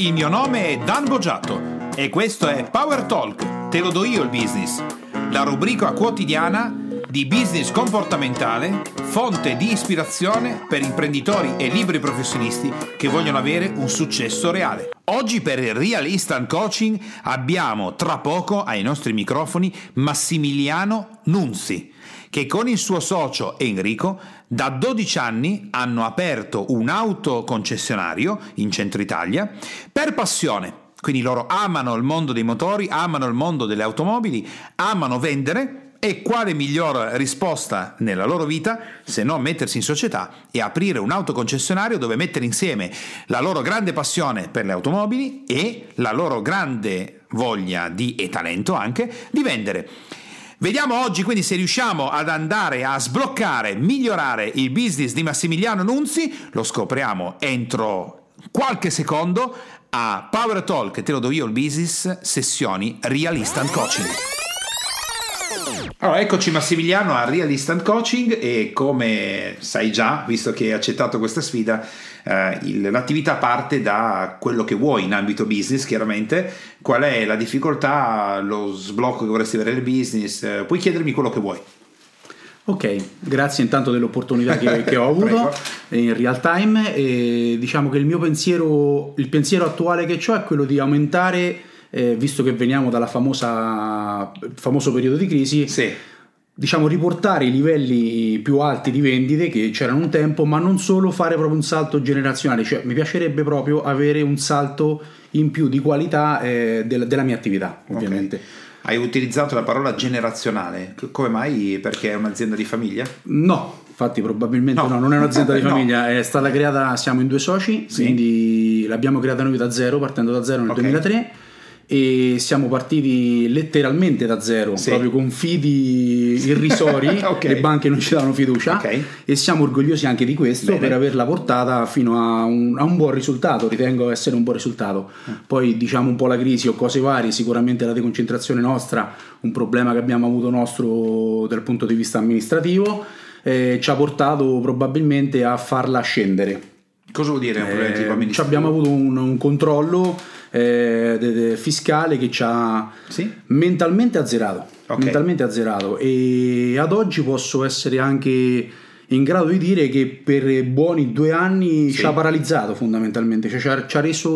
il mio nome è Dan Boggiato e questo è Power Talk, te lo do io il business, la rubrica quotidiana di business comportamentale, fonte di ispirazione per imprenditori e liberi professionisti che vogliono avere un successo reale. Oggi per il Real Instant Coaching abbiamo tra poco ai nostri microfoni Massimiliano Nunzi che con il suo socio Enrico da 12 anni hanno aperto un autoconcessionario in centro Italia per passione. Quindi loro amano il mondo dei motori, amano il mondo delle automobili, amano vendere e quale miglior risposta nella loro vita se non mettersi in società e aprire un autoconcessionario dove mettere insieme la loro grande passione per le automobili e la loro grande voglia di, e talento anche di vendere. Vediamo oggi quindi se riusciamo ad andare a sbloccare, migliorare il business di Massimiliano Nunzi, lo scopriamo entro qualche secondo a Power Talk, te lo do io il business, sessioni Real Instant Coaching. Allora, eccoci Massimiliano a Real Instant Coaching e come sai già, visto che hai accettato questa sfida, eh, il, l'attività parte da quello che vuoi in ambito business, chiaramente. Qual è la difficoltà, lo sblocco che vorresti avere nel business? Eh, puoi chiedermi quello che vuoi. Ok, grazie intanto dell'opportunità che, che ho avuto in real time e diciamo che il mio pensiero, il pensiero attuale che ho è quello di aumentare eh, visto che veniamo dalla famosa famoso periodo di crisi, Sì, diciamo riportare i livelli più alti di vendite che c'erano un tempo, ma non solo fare proprio un salto generazionale, cioè mi piacerebbe proprio avere un salto in più di qualità eh, del- della mia attività, ovviamente. ok. Hai utilizzato la parola generazionale, come mai? Perché è un'azienda di famiglia? No, infatti probabilmente No. no, non è un'azienda di No. famiglia, è stata creata, siamo in due soci, Sì. quindi l'abbiamo creata noi da zero, partendo da zero nel Ok. 2003 e siamo partiti letteralmente da zero, Sì. proprio con fidi irrisori, Ok. le banche non ci davano fiducia Ok. e siamo orgogliosi anche di questo Bene. per averla portata fino a un, a un buon risultato, ritengo essere un buon risultato. Mm. Poi diciamo un po' la crisi o cose varie, sicuramente la deconcentrazione nostra, un problema che abbiamo avuto nostro dal punto di vista amministrativo, eh, ci ha portato probabilmente a farla scendere. Cosa vuol dire Eh, abbiamo avuto un, un controllo eh, de- de- fiscale che ci ha Sì? mentalmente azzerato, Ok. mentalmente azzerato e ad oggi posso essere anche in grado di dire che per buoni due anni Sì. ci ha paralizzato fondamentalmente, cioè ci ha, ci ha reso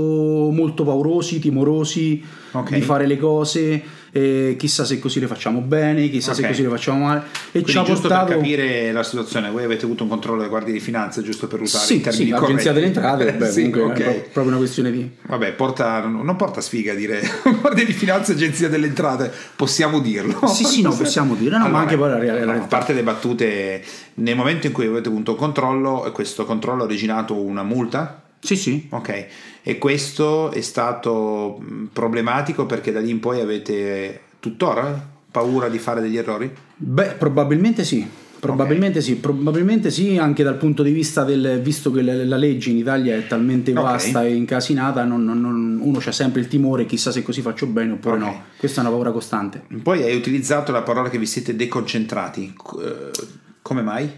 molto paurosi, timorosi Ok. di fare le cose, eh, chissà se così le facciamo bene, chissà se Ok. così le facciamo male e Quindi ci ha giusto portato... per capire la situazione, voi avete avuto un controllo delle guardie di finanza, giusto per usare Sì, i termini sì, l'agenzia corretti? delle entrate, beh, Sì, comunque ok. è pro- proprio una questione di... Vabbè, porta, non porta sfiga dire guardia di finanza agenzia delle entrate, possiamo dirlo. Sì, sì, no, possiamo dire, no, ma anche poi la no, realtà. A parte le battute, nel momento in cui avete avuto un controllo, questo controllo ha originato una multa? Sì, sì, Ok, e questo è stato mh, problematico perché da lì in poi avete tuttora paura di fare degli errori? Beh, probabilmente sì. Probabilmente sì, probabilmente sì, anche dal punto di vista del visto che la, la legge in Italia è talmente vasta e incasinata, non- non- uno c'ha sempre il timore, chissà se così faccio bene oppure Ok. no. Questa è una paura costante. Poi hai utilizzato la parola che vi siete deconcentrati. Eh, come mai?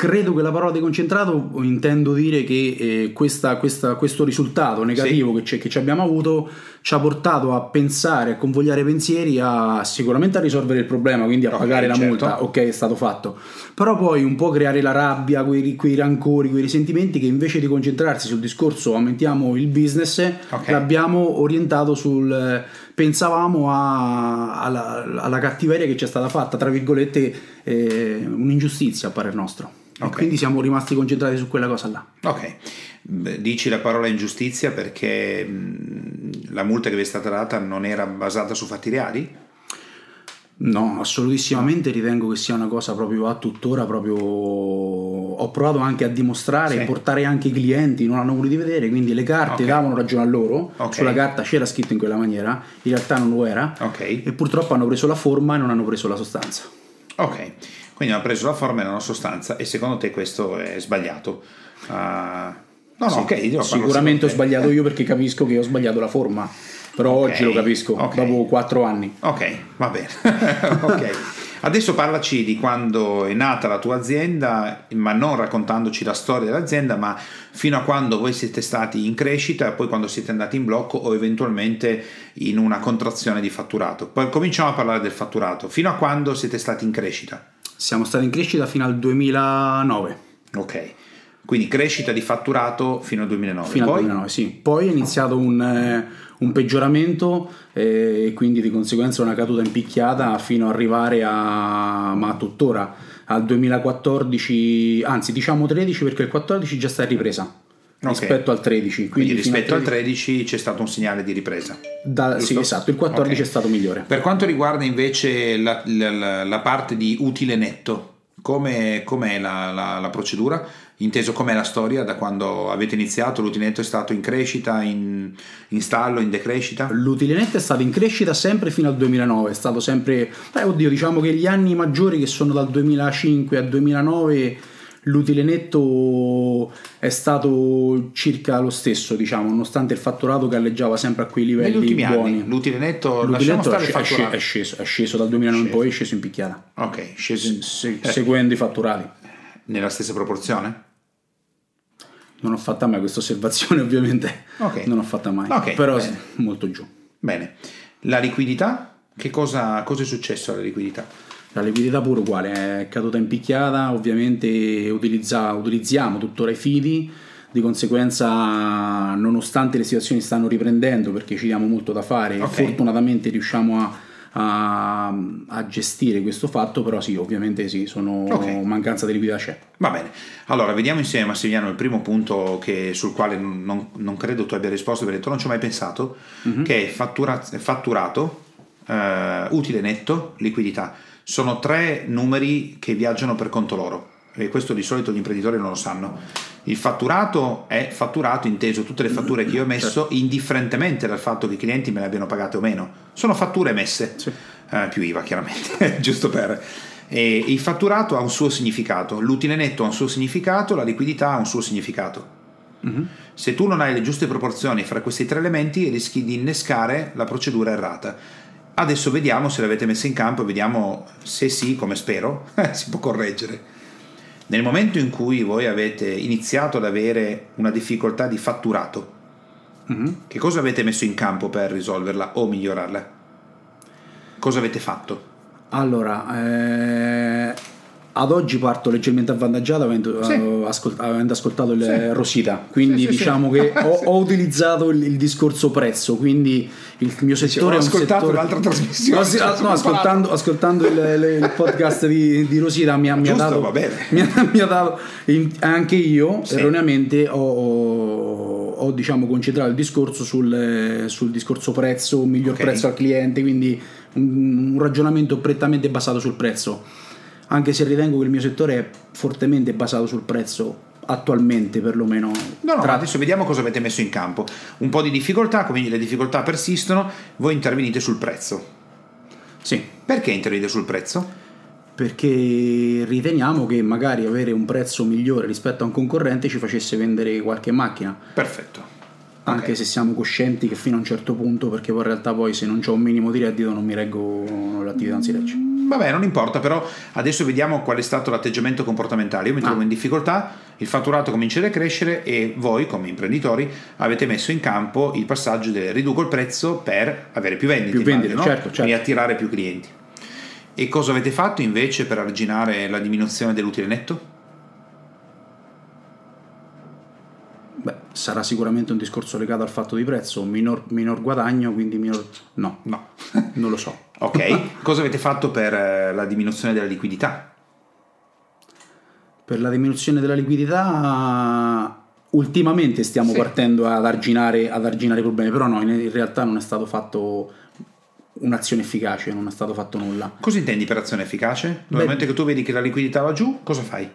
Credo che la parola deconcentrato intendo dire che eh, questa- questa- questo risultato negativo che, c'è- che ci abbiamo avuto ci ha portato a pensare, a convogliare pensieri, a sicuramente a risolvere il problema, quindi a Ok, pagare la certo. multa, ok è stato fatto, però poi un po' creare la rabbia, quei, quei rancori, quei risentimenti che invece di concentrarsi sul discorso aumentiamo il business, Ok. l'abbiamo orientato sul... pensavamo a- alla, alla cattiveria che ci è stata fatta, tra virgolette eh, un'ingiustizia a parer nostro. E Ok. quindi siamo rimasti concentrati su quella cosa là. Ok, dici la parola ingiustizia perché la multa che vi è stata data non era basata su fatti reali? No, assolutissimamente ritengo che sia una cosa proprio a tuttora proprio ho provato anche a dimostrare Sì. e portare anche i clienti, non hanno voluto vedere, quindi le carte Ok. davano ragione a loro, Ok. sulla carta c'era scritto in quella maniera, in realtà non lo era Ok, e purtroppo hanno preso la forma e non hanno preso la sostanza. ok. Quindi hanno preso la forma e non la sostanza e secondo te questo è sbagliato? Ah, no, no, Sì, ok. Sicuramente ho sbagliato io perché capisco che ho sbagliato la forma, però Ok, oggi lo capisco, ok. dopo quattro anni. Ok, va bene. ok. Adesso parlaci di quando è nata la tua azienda, ma non raccontandoci la storia dell'azienda, ma fino a quando voi siete stati in crescita e poi quando siete andati in blocco o eventualmente in una contrazione di fatturato. Poi cominciamo a parlare del fatturato. Fino a quando siete stati in crescita? Siamo stati in crescita fino al 2009. Ok. Quindi crescita di fatturato fino al 2009. Fino Poi? al 2009, sì. Poi è iniziato un, eh, un peggioramento eh, e quindi di conseguenza una caduta in picchiata fino ad arrivare a, ma tuttora, al 2014, anzi diciamo 13 perché il 14 già sta in ripresa. Ok. Rispetto al 13, Quindi, quindi, rispetto al 13 c'è stato un segnale di ripresa. Da- sì, esatto, il 14 Ok. è stato migliore. Per quanto riguarda invece la, la- la parte di utile netto, come, com'è la, la- la procedura? Inteso com'è la storia da quando avete iniziato? L'utile netto è stato in crescita, in, in stallo, in decrescita? L'utile netto è stato in crescita sempre fino al 2009, è stato sempre, eh, oddio, diciamo che gli anni maggiori che sono dal 2005 al 2009 l'utile netto è stato circa lo stesso, diciamo, nonostante il fatturato galleggiava sempre a quei livelli buoni. anni l'utile netto, L'utile netto stare è, sc- è sceso, è sceso dal 2009 in poi, è sceso in picchiata, Ok, sceso in- se- eh, seguendo i fatturati. nella stessa proporzione? Non ho fatta mai questa osservazione, ovviamente. Ok. Non ho fatta mai. Ok, Però bene. molto giù. Bene. La liquidità? Che cosa, cosa è successo alla liquidità? La liquidità pure uguale, è caduta in picchiata, ovviamente utilizza- utilizziamo tuttora i fidi, di conseguenza nonostante le situazioni stanno riprendendo perché ci diamo molto da fare, Ok. fortunatamente riusciamo a, a- a gestire questo fatto, però sì, ovviamente sì, sono Ok. mancanza di liquidità c'è. Va bene, allora vediamo insieme Massimiliano il primo punto che- sul quale non, non- credo tu abbia risposto perché tu non ci ho mai pensato, che è fattura- fatturato, eh, utile netto, liquidità. Sono tre numeri che viaggiano per conto loro e questo di solito gli imprenditori non lo sanno. Il fatturato è fatturato inteso tutte le fatture che io ho messo indifferentemente dal fatto che i clienti me le abbiano pagate o meno. Sono fatture messe, Sì. eh, più IVA chiaramente, giusto per... E il fatturato ha un suo significato, l'utile netto ha un suo significato, la liquidità ha un suo significato. Se tu non hai le giuste proporzioni fra questi tre elementi rischi di innescare la procedura errata. Adesso vediamo se l'avete messa in campo e vediamo se sì, come spero, si può correggere. Nel momento in cui voi avete iniziato ad avere una difficoltà di fatturato, che cosa avete messo in campo per risolverla o migliorarla? Cosa avete fatto? Allora, eh, ad oggi parto leggermente avvantaggiato avendo, Sì. eh, ascol- avendo ascoltato il Sì. Rosita, quindi Sì, sì, diciamo sì. che ho, ho utilizzato il, il discorso prezzo, quindi il mio settore ho è un ascoltato settore... un'altra trasmissione, No, sì, ah, no, ascoltando, ascoltando il, il- podcast di, di Rosita mi ha, mi ha Giusto, dato, va bene. mi ha- mi ha dato- anche io Sì. erroneamente ho, ho- ho, diciamo concentrato il discorso sul, sul discorso prezzo, un miglior Ok. prezzo al cliente, quindi un, un ragionamento prettamente basato sul prezzo, anche se ritengo che il mio settore è fortemente basato sul prezzo attualmente perlomeno. No, no, Tra- adesso vediamo cosa avete messo in campo. Un po' di difficoltà, quindi le difficoltà persistono, voi intervenite sul prezzo. Sì, Perché intervenite sul prezzo? perché riteniamo che magari avere un prezzo migliore rispetto a un concorrente ci facesse vendere qualche macchina. Perfetto. Anche Ok. se siamo coscienti che fino a un certo punto, perché poi in realtà poi se non ho un minimo di reddito non mi reggo l'attività, non si regge. Vabbè, non importa, però adesso vediamo qual è stato l'atteggiamento comportamentale. Io mi trovo Ah. in difficoltà, il fatturato comincia a crescere e voi, come imprenditori, avete messo in campo il passaggio del riduco il prezzo per avere più vendite, Più vendite, immagino, no? certo, certo. e attirare più clienti. E cosa avete fatto invece per arginare la diminuzione dell'utile netto? Sarà sicuramente un discorso legato al fatto di prezzo, minor, minor guadagno, quindi minor... No, No. non lo so. Ok, cosa avete fatto per eh, la diminuzione della liquidità? Per la diminuzione della liquidità, ultimamente stiamo Sì. partendo ad arginare, ad arginare i problemi, però no, in, in realtà non è stato fatto un'azione efficace, non è stato fatto nulla. Cosa intendi per azione efficace? Nel momento che tu vedi che la liquidità va giù, cosa fai?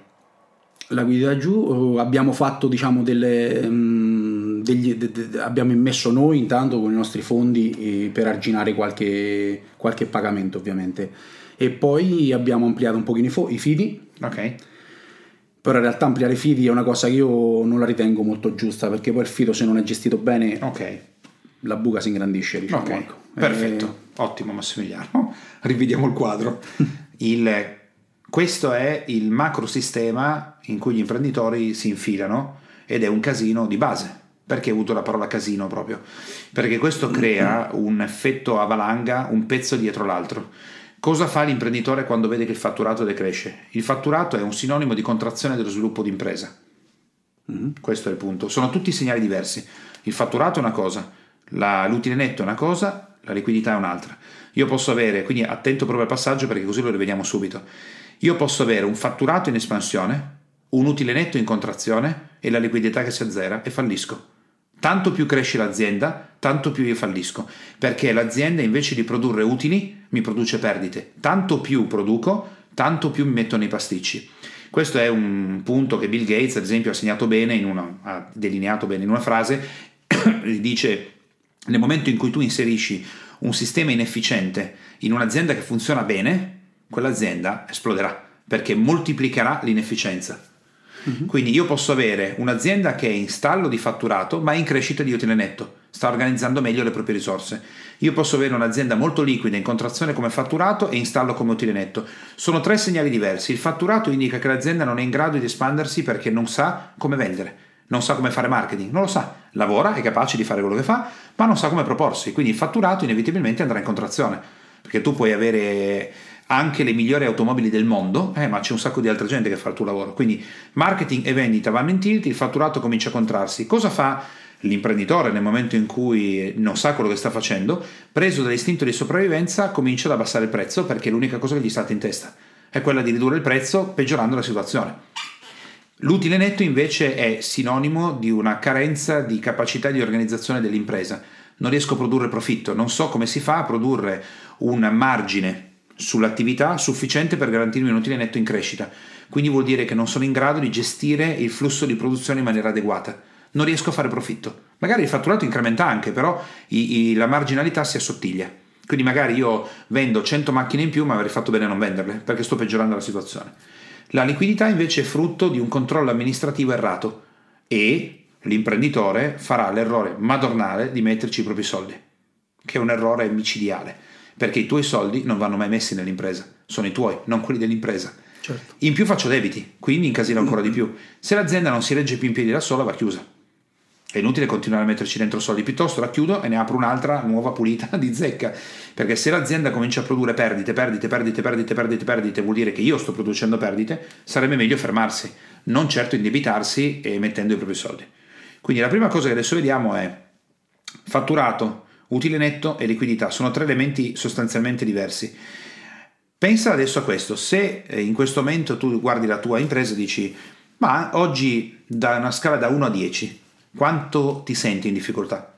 La liquidità giù, eh, abbiamo fatto diciamo delle... mm, degli- de- de- abbiamo immesso noi intanto con i nostri fondi eh, per arginare qualche, qualche pagamento ovviamente e poi abbiamo ampliato un pochino i, fo- i fidi Ok? però in realtà ampliare i fidi è una cosa che io non la ritengo molto giusta perché poi il fido se non è gestito bene Ok. la buca si ingrandisce diciamo Ok, ecco. perfetto, ottimo Massimiliano. Rivediamo il quadro. Il, questo è il macro sistema in cui gli imprenditori si infilano ed è un casino di base. Perché ho avuto la parola casino proprio? Perché questo crea un effetto a valanga, un pezzo dietro l'altro. Cosa fa l'imprenditore quando vede che il fatturato decresce? Il fatturato è un sinonimo di contrazione dello sviluppo d'impresa. Mm-hmm. Questo è il punto. Sono tutti segnali diversi. Il fatturato è una cosa, la, l'utile netto è una cosa, la liquidità è un'altra. Io posso avere, quindi attento proprio al passaggio perché così lo rivediamo subito. Io posso avere un fatturato in espansione, un utile netto in contrazione e la liquidità che si azzera e fallisco. Tanto più cresce l'azienda, tanto più io fallisco, perché l'azienda invece di produrre utili mi produce perdite. Tanto più produco, tanto più mi metto nei pasticci. Questo è un punto che Bill Gates, ad esempio, ha segnato bene, una, ha delineato bene in una frase, dice nel momento in cui tu inserisci un sistema inefficiente in un'azienda che funziona bene, quell'azienda esploderà perché moltiplicherà l'inefficienza. Uh-huh. Quindi io posso avere un'azienda che è in stallo di fatturato ma è in crescita di utile netto, sta organizzando meglio le proprie risorse. Io posso avere un'azienda molto liquida in contrazione come fatturato e in stallo come utile netto. Sono tre segnali diversi. Il fatturato indica che l'azienda non è in grado di espandersi perché non sa come vendere, non sa come fare marketing, non lo sa. Lavora, è capace di fare quello che fa, ma non sa come proporsi. Quindi il fatturato inevitabilmente andrà in contrazione. Perché tu puoi avere anche le migliori automobili del mondo, eh, ma c'è un sacco di altra gente che fa il tuo lavoro. Quindi marketing e vendita vanno in tilt, il fatturato comincia a contrarsi. Cosa fa l'imprenditore nel momento in cui non sa quello che sta facendo? Preso dall'istinto di sopravvivenza, comincia ad abbassare il prezzo perché è l'unica cosa che gli sta in testa è quella di ridurre il prezzo peggiorando la situazione. L'utile netto invece è sinonimo di una carenza di capacità di organizzazione dell'impresa. Non riesco a produrre profitto, non so come si fa a produrre un margine sull'attività sufficiente per garantirmi un utile netto in crescita. Quindi vuol dire che non sono in grado di gestire il flusso di produzione in maniera adeguata. Non riesco a fare profitto. Magari il fatturato incrementa anche, però i, i, la marginalità si assottiglia. Quindi magari io vendo 100 macchine in più, ma avrei fatto bene a non venderle, perché sto peggiorando la situazione. La liquidità invece è frutto di un controllo amministrativo errato e l'imprenditore farà l'errore madornale di metterci i propri soldi, che è un errore micidiale perché i tuoi soldi non vanno mai messi nell'impresa, sono i tuoi, non quelli dell'impresa. Certo. In più faccio debiti, quindi incasino ancora di più. Se l'azienda non si regge più in piedi da sola, va chiusa. È inutile continuare a metterci dentro soldi, piuttosto la chiudo e ne apro un'altra nuova pulita di zecca. Perché se l'azienda comincia a produrre perdite, perdite, perdite, perdite, perdite, perdite, vuol dire che io sto producendo perdite, sarebbe meglio fermarsi, non certo indebitarsi e mettendo i propri soldi. Quindi la prima cosa che adesso vediamo è fatturato, Utile netto e liquidità sono tre elementi sostanzialmente diversi. Pensa adesso a questo, se eh, in questo momento tu guardi la tua impresa e dici ma oggi da una scala da 1 a 10 quanto ti senti in difficoltà?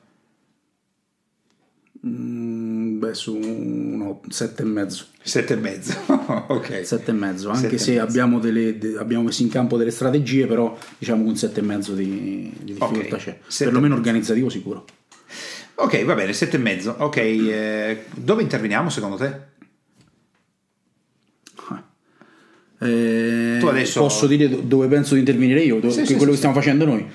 Mm, beh, su uno 7,5. 7,5, ok. 7,5, anche se abbiamo, delle, de, abbiamo, messo in campo delle strategie, però diciamo un 7,5 di, di difficoltà okay. c'è. 7. Perlomeno organizzativo sicuro. Ok, va bene, sette e mezzo. Ok, eh, dove interveniamo secondo te? Eh, tu adesso... Posso dire dove penso di intervenire io, dove, sì, sì, quello sì, che stiamo facendo noi.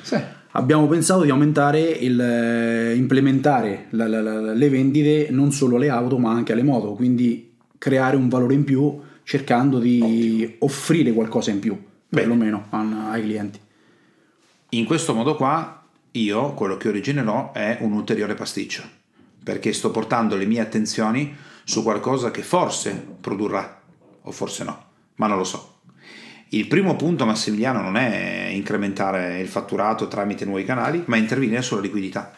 Abbiamo pensato di aumentare il eh, implementare la, la, la, le vendite non solo alle auto ma anche alle moto, quindi creare un valore in più cercando di Ottimo. offrire qualcosa in più, perlomeno ai clienti. In questo modo qua io quello che originerò è un ulteriore pasticcio, perché sto portando le mie attenzioni su qualcosa che forse produrrà, o forse no, ma non lo so. Il primo punto, Massimiliano, non è incrementare il fatturato tramite nuovi canali, ma intervenire sulla liquidità.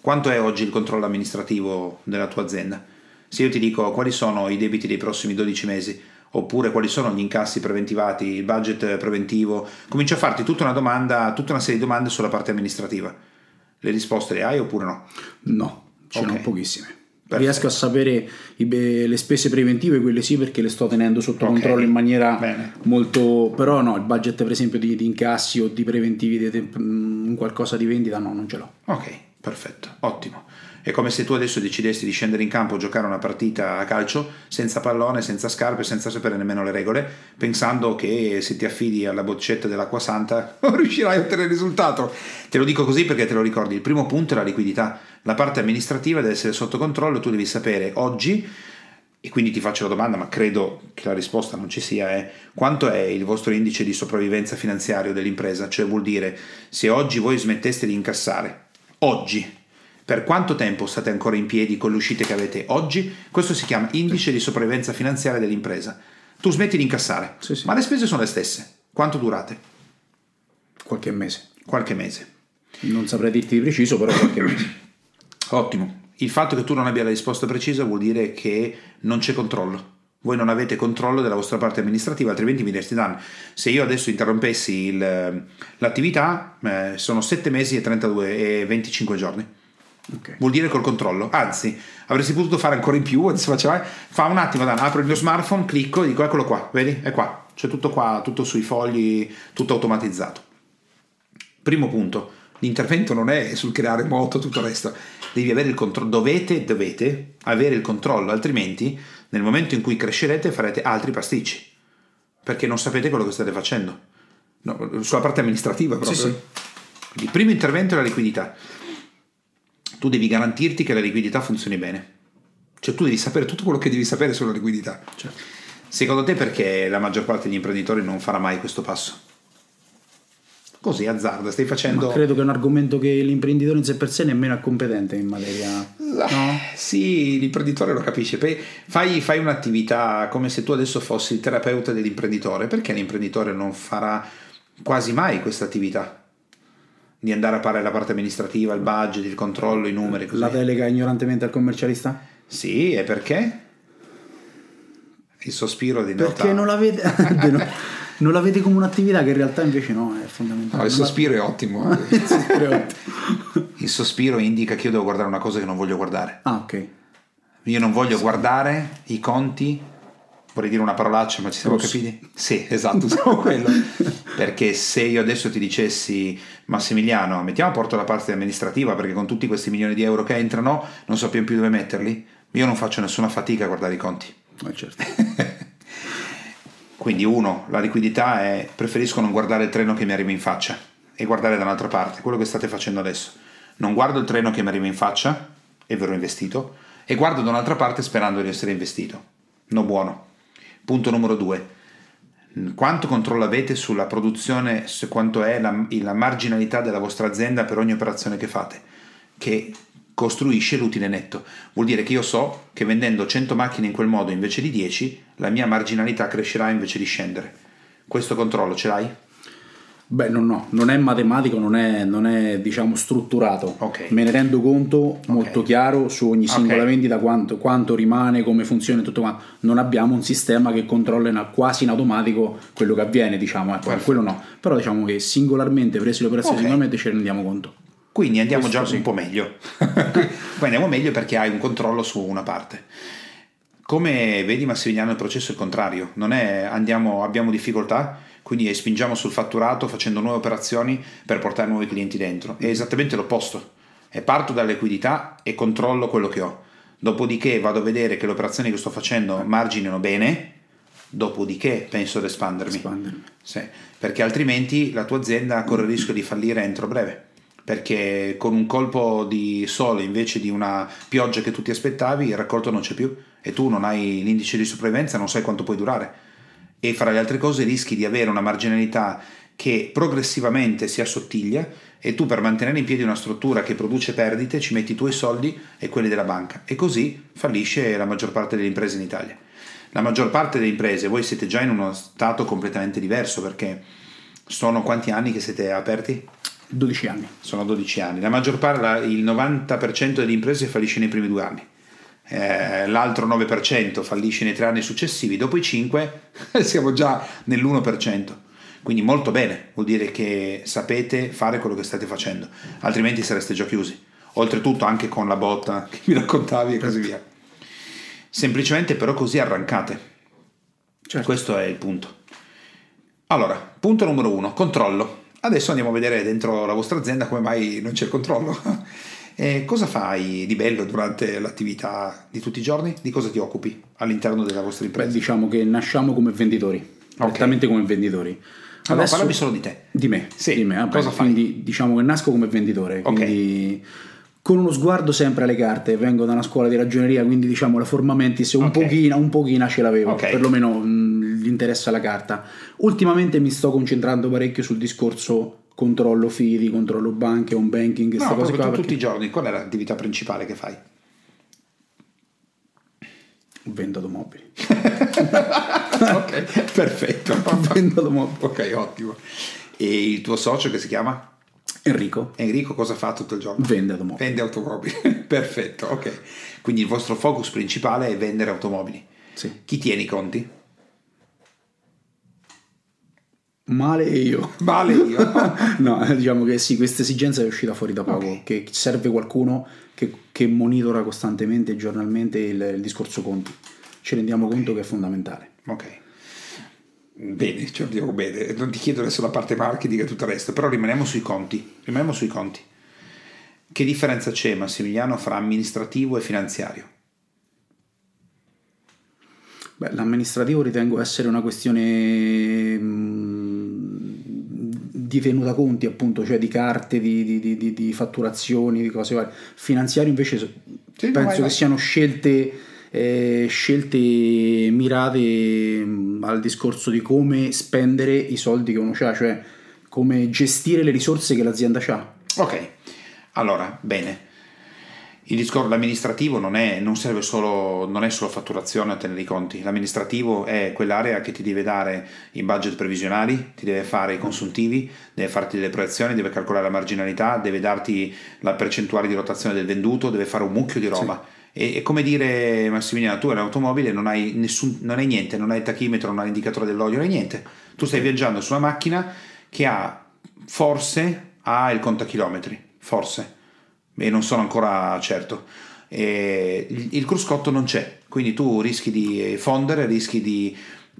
Quanto è oggi il controllo amministrativo della tua azienda? Se io ti dico quali sono i debiti dei prossimi 12 mesi, oppure quali sono gli incassi preventivati, il budget preventivo, comincio a farti tutta una domanda, tutta una serie di domande sulla parte amministrativa. Le risposte le hai oppure no? No, ce okay. ne ho pochissime. Perfetto. Riesco a sapere i, le spese preventive, quelle sì, perché le sto tenendo sotto okay. controllo in maniera Bene. molto. Però no, il budget, per esempio, di, di incassi o di preventivi di temp... Mm, qualcosa di vendita, no, non ce l'ho. Ok, perfetto, ottimo. È come se tu adesso decidessi di scendere in campo giocare una partita a calcio senza pallone, senza scarpe, senza sapere nemmeno le regole, pensando che se ti affidi alla boccetta dell'acqua santa riuscirai a ottenere il risultato. Te lo dico così perché te lo ricordi. Il primo punto è la liquidità. La parte amministrativa deve essere sotto controllo, tu devi sapere oggi e quindi ti faccio la domanda, ma credo che la risposta non ci sia, è quanto è il vostro indice di sopravvivenza finanziario dell'impresa? Cioè vuol dire se oggi voi smetteste di incassare, oggi, per quanto tempo state ancora in piedi con le uscite che avete oggi? Questo si chiama indice di sopravvivenza finanziaria dell'impresa. Tu smetti di incassare, Sì, sì. ma le spese sono le stesse. Quanto durate? Qualche mese. Qualche mese. Non saprei dirti di preciso, però qualche mese. Ottimo. Il fatto che tu non abbia la risposta precisa vuol dire che non c'è controllo. Voi non avete controllo della vostra parte amministrativa, altrimenti mi diresti danno. Se io adesso interrompessi il- l'attività, eh, sono 7 mesi e 32 e 25 giorni. Ok. Vuol dire col controllo. Anzi, avresti potuto fare ancora in più. Adesso faceva, fa un attimo, Dan, apro il mio smartphone, clicco e dico eccolo qua, vedi? È qua. C'è tutto qua, tutto sui fogli, tutto automatizzato. Primo punto, l'intervento non è sul creare moto, tutto il resto. Devi avere il controllo, dovete, dovete avere il controllo, altrimenti nel momento in cui crescerete farete altri pasticci, perché non sapete quello che state facendo. No, sulla parte amministrativa proprio. Sì, sì. Quindi, il primo intervento è la liquidità. Tu devi garantirti che la liquidità funzioni bene. Cioè tu devi sapere tutto quello che devi sapere sulla liquidità. Certo. Secondo te perché la maggior parte degli imprenditori non farà mai questo passo? Così azzarda, stai facendo... Ma credo che è un argomento che l'imprenditore in sé per sé nemmeno è competente in materia. Ah, No? Sì, l'imprenditore lo capisce. Fai, fai un'attività come se tu adesso fossi il terapeuta dell'imprenditore. Perché l'imprenditore non farà quasi mai questa attività? Di andare a fare la parte amministrativa, il budget, il controllo, i numeri, così. La delega ignorantemente al commercialista? Sì, e perché? Il sospiro di Perché non la vede, non, la vede come un'attività che in realtà invece no, è fondamentale. No, il sospiro è ottimo. Il sospiro è ottimo. Il sospiro indica che io devo guardare una cosa che non voglio guardare. Ah, ok. Io non voglio guardare i conti, vorrei dire una parolaccia, ma ci siamo Rossi. capiti? Sì, esatto, siamo quello. Perché se io adesso ti dicessi Massimiliano, mettiamo a porto la parte amministrativa perché con tutti questi milioni di euro che entrano non sappiamo più dove metterli, io non faccio nessuna fatica a guardare i conti. Ma certo. Quindi uno, la liquidità è preferisco non guardare il treno che mi arriva in faccia e guardare da un'altra parte, quello che state facendo adesso. Non guardo il treno che mi arriva in faccia e verrò investito e guardo da un'altra parte sperando di essere investito. No buono. Punto numero due. Quanto controllo avete sulla produzione, su quanto è la, la marginalità della vostra azienda per ogni operazione che fate? Che costruisce l'utile netto. Vuol dire che io so che vendendo 100 macchine in quel modo invece di 10, la mia marginalità crescerà invece di scendere. Questo controllo ce l'hai? Beh, no, no, non è matematico, non è, non è, diciamo strutturato. Ok. Me ne rendo conto molto chiaro su ogni singola Ok. vendita quanto, quanto rimane, come funziona e tutto quanto. Non abbiamo un sistema che controlla in- quasi in automatico quello che avviene, diciamo, ecco, Perfetto. quello no. Però diciamo che singolarmente, prese le operazioni singolarmente, ce ne rendiamo conto. Quindi andiamo Questo già sì. un po' meglio. Poi andiamo meglio perché hai un controllo su una parte. Come vedi Massimiliano il processo è il contrario, non è andiamo, abbiamo difficoltà, quindi spingiamo sul fatturato facendo nuove operazioni per portare nuovi clienti dentro. È esattamente l'opposto. E parto dalla liquidità e controllo quello che ho. Dopodiché vado a vedere che le operazioni che sto facendo marginino bene, dopodiché penso ad espandermi. Espandermi. Sì, perché altrimenti la tua azienda corre il rischio di fallire entro breve. Perché con un colpo di sole invece di una pioggia che tu ti aspettavi, il raccolto non c'è più e tu non hai l'indice di sopravvivenza, non sai quanto puoi durare. E fra le altre cose rischi di avere una marginalità che progressivamente si assottiglia e tu per mantenere in piedi una struttura che produce perdite ci metti i tuoi soldi e quelli della banca e così fallisce la maggior parte delle imprese in Italia. La maggior parte delle imprese, voi siete già in uno stato completamente diverso perché sono quanti anni che siete aperti? 12 anni. Sono 12 anni. La maggior parte, il 90% delle imprese fallisce nei primi due anni. Eh, l'altro 9% fallisce nei tre anni successivi, dopo i 5 siamo già nell'1%. Quindi molto bene, vuol dire che sapete fare quello che state facendo, altrimenti sareste già chiusi. Oltretutto anche con la botta che mi raccontavi e così via. Semplicemente però così arrancate. Certo. Questo è il punto. Allora, punto numero uno, controllo. Adesso andiamo a vedere dentro la vostra azienda come mai non c'è il controllo. E cosa fai di bello durante l'attività di tutti i giorni? Di cosa ti occupi all'interno della vostra Beh, impresa? diciamo che nasciamo come venditori, prettamente come venditori. Ah, no, parlami solo di te. Di me, Sì, di me, vabbè, cosa fai? quindi diciamo che nasco come venditore, Ok. quindi con uno sguardo sempre alle carte, vengo da una scuola di ragioneria, quindi diciamo la forma mentis un Ok. pochino, un pochino ce l'avevo, Ok. perlomeno mh, l'interesse alla carta. Ultimamente mi sto concentrando parecchio sul discorso controllo fidi, controllo banche, home banking, queste No, cose qua, tu tutti i perché giorni, qual è l'attività principale che fai? vendo automobili. ok, perfetto. vendo automobili. ok, ottimo. E il tuo socio che si chiama? Enrico Enrico cosa fa tutto il giorno? vende automobili. Vende automobili. Perfetto, ok. Quindi il vostro focus principale è vendere automobili. Sì. Chi tiene i conti? Male io. Vale io. No, diciamo che sì, questa esigenza è uscita fuori da poco, Ok. che serve qualcuno che, che monitora costantemente e giornalmente il, il discorso conti. Ci rendiamo conto che è fondamentale. ok. Bene, ci andiamo bene. Non ti chiedo adesso la parte marketing e tutto il resto, però rimaniamo sui conti. Rimaniamo sui conti. Che differenza c'è, Massimiliano, fra amministrativo e finanziario? Beh, l'amministrativo ritengo essere una questione mh, di tenuta conti, appunto, cioè di carte, di, di- di- di- fatturazioni, di cose varie. Finanziario invece Sì, penso vai, che siano scelte, eh, scelte mirate mh, al discorso di come spendere i soldi che uno ha, cioè come gestire le risorse che l'azienda ha. Ok, allora, bene. Il discorso l'amministrativo non, è, non serve solo, non è solo fatturazione a tenere i conti. L'amministrativo è quell'area che ti deve dare i budget previsionali, ti deve fare i consuntivi, deve farti delle proiezioni, deve calcolare la marginalità, deve darti la percentuale di rotazione del venduto, deve fare un mucchio di roba. E, è come dire Massimiliano, tu hai un'automobile, non hai, nessun, non hai niente, non hai il tachimetro, non hai l'indicatore dell'olio, non hai niente. Tu stai viaggiando su una macchina che ha forse ha il contachilometri, forse, e non sono ancora certo. E il, cruscotto non c'è, quindi tu rischi di fondere, rischi di...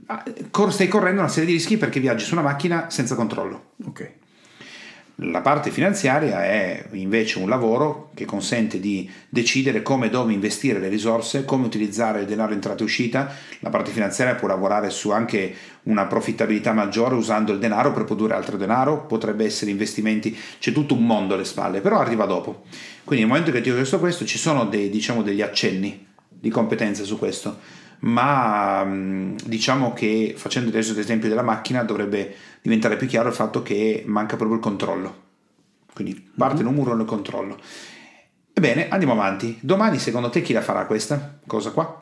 ah, Stai correndo una serie di rischi perché viaggi su una macchina senza controllo. Ok. La parte finanziaria è invece un lavoro che consente di decidere come e dove investire le risorse, come utilizzare il denaro entrata e uscita. La parte finanziaria può lavorare su anche una profittabilità maggiore usando il denaro per produrre altro denaro, potrebbe essere investimenti, c'è tutto un mondo alle spalle, però arriva dopo. Quindi nel momento che ti ho chiesto questo ci sono dei, diciamo, degli accenni di competenze su questo, ma mh, diciamo che facendo adesso l'esempio della macchina dovrebbe diventare più chiaro il fatto che manca proprio il controllo. Quindi parte numero uno il controllo. Ebbene, andiamo avanti. Domani secondo te chi la farà questa cosa qua?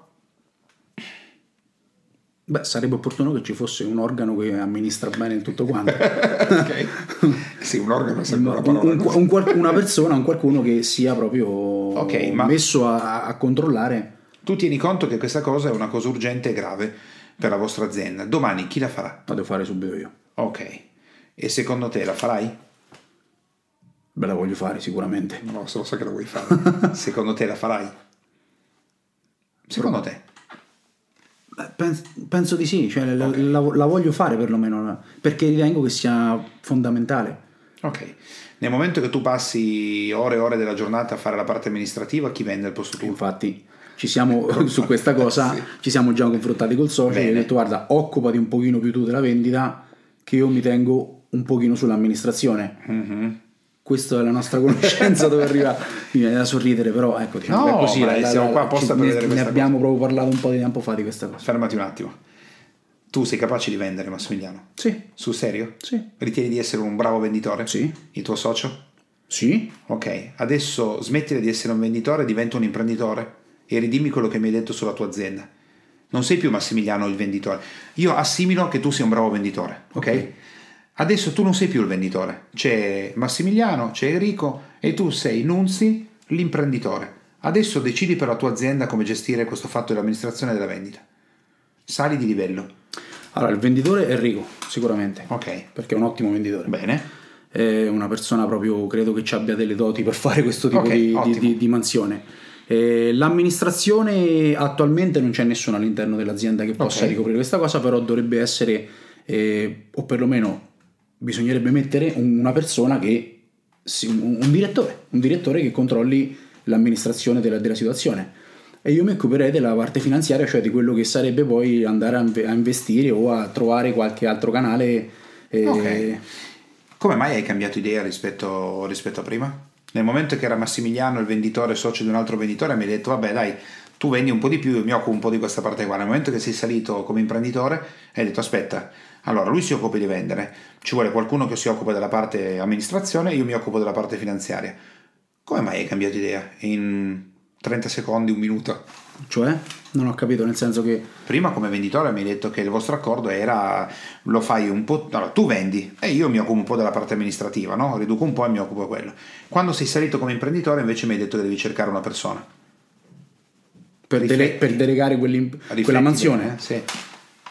Beh, sarebbe opportuno che ci fosse un organo che amministra bene tutto quanto. ok. Sì, un organo è sempre una un- parola. un- un qual- una persona, un qualcuno che sia proprio Ok, ma- messo a, a controllare. Tu tieni conto che questa cosa è una cosa urgente e grave per la vostra azienda. Domani chi la farà? La devo fare subito io. Ok. E secondo te la farai? Beh, la voglio fare sicuramente. No, se lo so che la vuoi fare. secondo te la farai? Secondo te? Penso di sì, cioè, la, la- la voglio fare perlomeno, perché ritengo che sia fondamentale. Ok. Nel momento che tu passi ore e ore della giornata a fare la parte amministrativa, chi vende al posto tuo? Infatti ci siamo su questa cosa, Sì. ci siamo già confrontati col socio e Bene. gli ho detto guarda, occupati un pochino più tu della vendita che io mi tengo un pochino sull'amministrazione. Mhm. Questa è la nostra conoscenza dove arriva. Mi viene da sorridere, però ecco, diciamo No, così. ma siamo qua apposta per ne, vedere ne abbiamo proprio parlato un po' di tempo fa di questa cosa. Fermati un attimo. Tu sei capace di vendere, Massimiliano? Sì, Sul serio? sì, Ritieni di essere un bravo venditore? sì, Il tuo socio? sì. Ok, adesso smettila di essere un venditore e diventa un imprenditore e ridimmi quello che mi hai detto sulla tua azienda. Non sei più Massimiliano il venditore. Io assimilo che tu sia un bravo venditore, ok? Ok. Adesso tu non sei più il venditore. C'è Massimiliano, c'è Enrico e tu sei Nunzi, l'imprenditore. Adesso decidi per la tua azienda come gestire questo fatto dell'amministrazione della vendita. Sali di livello. Allora, il venditore è Enrico, sicuramente, Ok, perché è un ottimo venditore. bene. è una persona proprio, credo che ci abbia delle doti per fare questo tipo Ok, di, di- di- di mansione. Eh, l'amministrazione attualmente non c'è nessuno all'interno dell'azienda che possa Ok. ricoprire questa cosa, però dovrebbe essere, eh, o perlomeno bisognerebbe mettere una persona che, un, direttore, un direttore che controlli l'amministrazione della, della situazione. E io mi occuperei della parte finanziaria, cioè di quello che sarebbe poi andare a, a investire o a trovare qualche altro canale. eh, Ok. Come mai hai cambiato idea rispetto, rispetto a prima? Nel momento che era Massimiliano il venditore, socio di un altro venditore, mi ha detto vabbè dai, tu vendi un po' di più, io mi occupo un po' di questa parte qua. Nel momento che sei salito come imprenditore, hai detto aspetta, allora lui si occupa di vendere, ci vuole qualcuno che si occupa della parte amministrazione, io mi occupo della parte finanziaria. Come mai hai cambiato idea in 30 secondi, un minuto? Cioè? Non ho capito, nel senso che... Prima come venditore mi hai detto che il vostro accordo era, lo fai un po'... Allora, tu vendi e io mi occupo un po' della parte amministrativa, no? Riduco un po' e mi occupo di quello. Quando sei salito come imprenditore invece mi hai detto che devi cercare una persona. Per, dele- per delegare quella mansione? Bene, sì.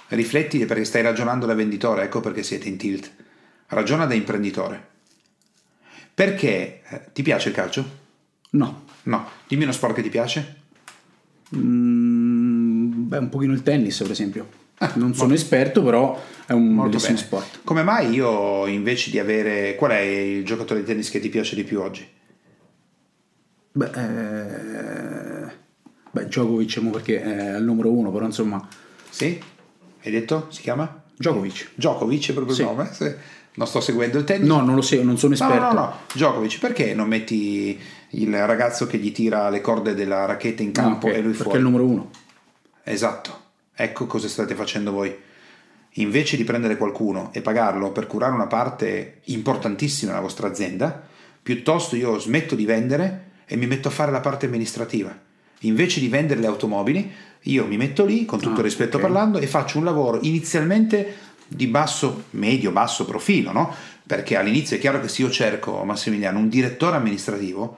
Rifletti perché stai ragionando da venditore, ecco perché siete in tilt. Ragiona da imprenditore. Perché eh, ti piace il calcio? No. No. Dimmi uno sport che ti piace? Mm, beh, un pochino il tennis, per esempio. Ah, non sono esperto, però è un bellissimo bene. sport. Come mai io invece di avere. Qual è il giocatore di tennis che ti piace di più oggi? Beh, eh... beh Djokovic perché è il numero uno, però insomma. Sì? Hai detto? Si chiama? Djokovic. Djokovic è proprio sì. il nome? Sì. Non sto seguendo il tennis. No, non lo so, non sono esperto. No, no, no. Djokovic, perché non metti il ragazzo che gli tira le corde della racchetta in campo ah, okay, e lui fuori? Perché è il numero uno. Esatto. Ecco cosa state facendo voi. Invece di prendere qualcuno e pagarlo per curare una parte importantissima della vostra azienda, piuttosto io smetto di vendere e mi metto a fare la parte amministrativa. Invece di vendere le automobili, io mi metto lì, con tutto ah, il rispetto okay. parlando, e faccio un lavoro inizialmente di basso, medio, basso profilo, no? Perché all'inizio è chiaro che se io cerco, Massimiliano, un direttore amministrativo,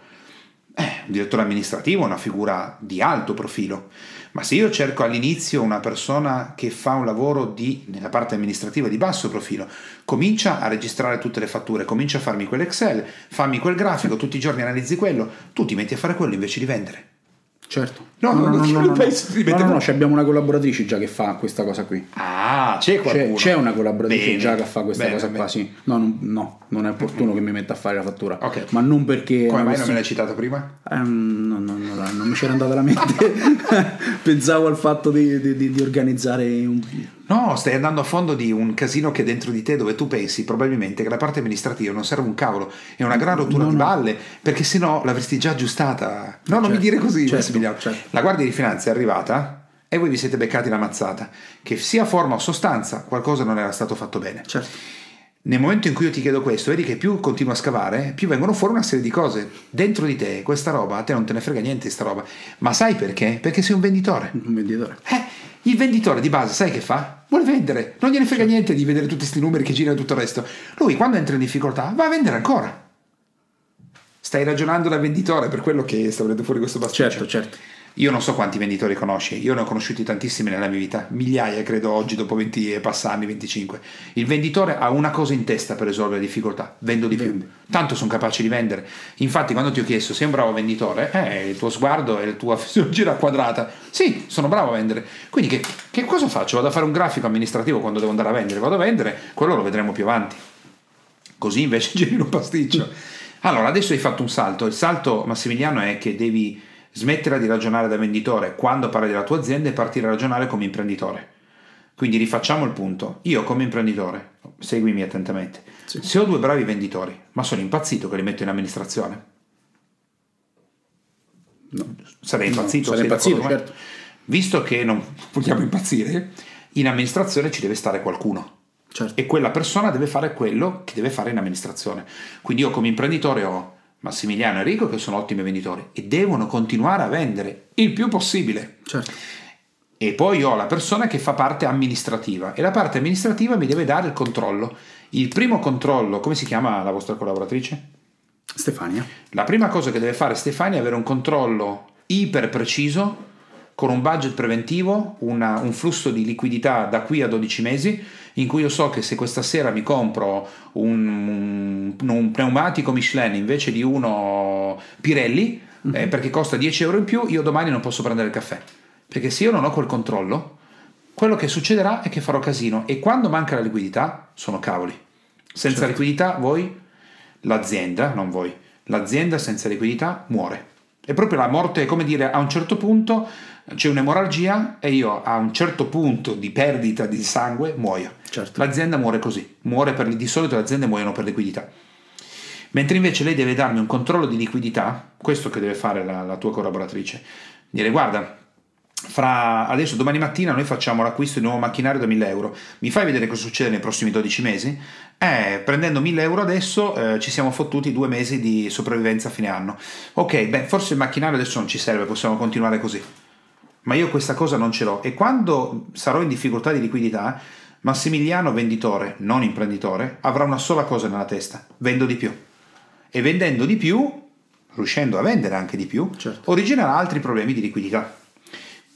eh, un direttore amministrativo è una figura di alto profilo, ma se io cerco all'inizio una persona che fa un lavoro di, nella parte amministrativa di basso profilo, comincia a registrare tutte le fatture, comincia a farmi quell'Excel, fammi quel grafico, tutti i giorni analizzi quello, tu ti metti a fare quello invece di vendere. Certo. No, no, no, no, no, no, no, no, abbiamo una collaboratrice già che fa questa cosa qui. Ah, c'è qualcuno? C'è, c'è una collaboratrice già che fa questa bene, cosa bene. qua, sì. No, non, no, non è opportuno che mi metta a fare la fattura. Okay. Ma non perché... Come mai non me l'hai citato prima? Eh, no, no, no, non mi c'era andata la mente. Pensavo al fatto di, di, di organizzare un No, stai andando a fondo di un casino che è dentro di te dove tu pensi probabilmente che la parte amministrativa non serve un cavolo, è una gran rottura no, di balle, perché se no l'avresti già aggiustata. No, non mi certo, dire così, certo, certo. La Guardia di Finanza è arrivata e voi vi siete beccati la mazzata, che sia forma o sostanza qualcosa non era stato fatto bene. Certo. Nel momento in cui io ti chiedo questo, vedi che più continuo a scavare, più vengono fuori una serie di cose. Dentro di te, questa roba, a te non te ne frega niente sta roba. Ma sai perché? Perché sei un venditore. Un venditore. Eh, il venditore di base, sai che fa? Vuole vendere, non gliene frega niente di vedere tutti questi numeri che girano e tutto il resto. Lui, quando entra in difficoltà, va a vendere ancora. Stai ragionando da venditore per quello che sta venendo fuori questo basticcio. Certo, certo. Io non so quanti venditori conosci, io ne ho conosciuti tantissimi nella mia vita, migliaia credo oggi dopo 20 e passanni, 25. Il venditore ha una cosa in testa per risolvere le difficoltà, vendo di più. Tanto sono capaci di vendere. Infatti quando ti ho chiesto sei un bravo venditore, eh, il tuo sguardo e la tua fisiologia quadrata, sì, sono bravo a vendere. Quindi che, che cosa faccio? Vado a fare un grafico amministrativo quando devo andare a vendere, vado a vendere, quello lo vedremo più avanti. Così invece giri un pasticcio. Allora, adesso hai fatto un salto. Il salto, Massimiliano, è che devi smettere di ragionare da venditore quando parli della tua azienda e partire a ragionare come imprenditore. Quindi rifacciamo il punto. Io come imprenditore, seguimi attentamente, sì. se ho due bravi venditori, ma sono impazzito che li metto in amministrazione. No. Sarei impazzito. No, sarei impazzito certo. Visto che non vogliamo impazzire, in amministrazione ci deve stare qualcuno. Certo. E quella persona deve fare quello che deve fare in amministrazione. Quindi io come imprenditore ho Massimiliano e Enrico che sono ottimi venditori e devono continuare a vendere il più possibile. Certo. E poi ho la persona che fa parte amministrativa e la parte amministrativa mi deve dare il controllo. Il primo controllo, come si chiama la vostra collaboratrice? Stefania. La prima cosa che deve fare Stefania è avere un controllo iper preciso con un budget preventivo, una, un flusso di liquidità da qui a 12 mesi, in cui io so che se questa sera mi compro un, un, un pneumatico Michelin invece di uno Pirelli, mm-hmm. eh, perché costa 10 euro in più, io domani non posso prendere il caffè. Perché se io non ho quel controllo, quello che succederà è che farò casino e quando manca la liquidità sono cavoli. Senza certo. liquidità voi, l'azienda, non voi, l'azienda senza liquidità muore. È proprio la morte, come dire, a un certo punto c'è un'emorragia e io a un certo punto di perdita di sangue muoio. Certo. L'azienda muore così, muore per, di solito le aziende muoiono per liquidità. Mentre invece lei deve darmi un controllo di liquidità, questo che deve fare la, la tua collaboratrice. Dire guarda, fra adesso domani mattina noi facciamo l'acquisto di nuovo macchinario da 1000 euro. Mi fai vedere cosa succede nei prossimi 12 mesi? Eh, prendendo 1000 euro adesso eh, ci siamo fottuti due mesi di sopravvivenza a fine anno. Ok, beh forse il macchinario adesso non ci serve possiamo continuare così. Ma io questa cosa non ce l'ho. E quando sarò in difficoltà di liquidità Massimiliano venditore, non imprenditore, avrà una sola cosa nella testa, vendo di più. E vendendo di più, riuscendo a vendere anche di più, certo. originerà altri problemi di liquidità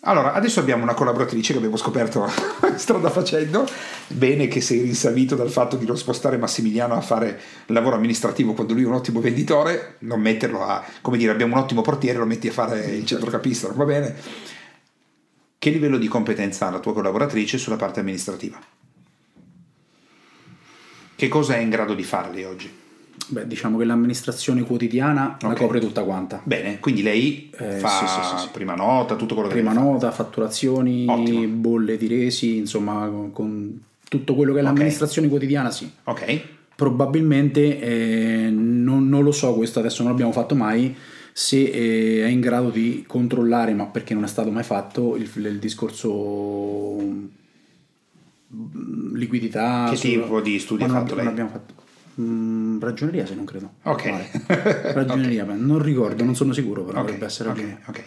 allora, adesso abbiamo una collaboratrice che abbiamo scoperto strada facendo. Bene che sei rinsavito dal fatto di non spostare Massimiliano a fare lavoro amministrativo quando lui è un ottimo venditore, non metterlo a, come dire, abbiamo un ottimo portiere, lo metti a fare il certo. centrocapista, va bene? Che livello di competenza ha la tua collaboratrice sulla parte amministrativa? Che cosa è in grado di farle oggi? Beh, diciamo che l'amministrazione quotidiana okay. la copre tutta quanta. Bene, quindi lei eh, fa sì, sì, sì, prima nota, tutto quello che Prima nota, fare. fatturazioni, Ottimo. bolle di resi, insomma, con tutto quello che è okay. l'amministrazione quotidiana, sì. Ok. Probabilmente, eh, non, non, lo so, questo adesso non l'abbiamo fatto mai, se eh, è in grado di controllare, ma perché non è stato mai fatto, il, il discorso mm, liquidità. Che tipo di studi ha fatto lei? Non abbiamo fatto Mm, ragioneria se non credo. Ok. Vale. Ragioneria, okay. non ricordo, non sono sicuro, però okay. dovrebbe essere ragioneria. Ok.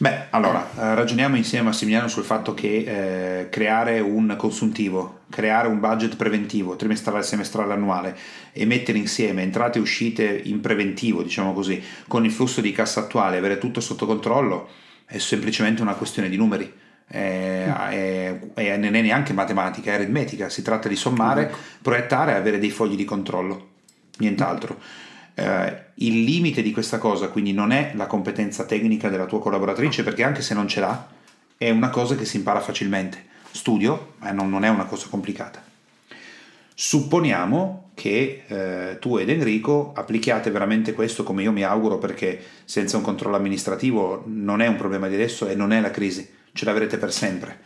Beh, allora, eh, ragioniamo insieme a Massimiliano sul fatto che eh, creare un consuntivo, creare un budget preventivo, trimestrale, semestrale, annuale e mettere insieme entrate e uscite in preventivo, diciamo così, con il flusso di cassa attuale, avere tutto sotto controllo, è semplicemente una questione di numeri è, non è neanche matematica, è aritmetica, si tratta di sommare, ecco. proiettare e avere dei fogli di controllo, nient'altro. Eh, il limite di questa cosa quindi non è la competenza tecnica della tua collaboratrice, perché anche se non ce l'ha, è una cosa che si impara facilmente. Studio, ma non, non è una cosa complicata. Supponiamo che eh, tu ed Enrico applichiate veramente questo come io mi auguro perché senza un controllo amministrativo non è un problema di adesso e non è la crisi ce l'avrete per sempre.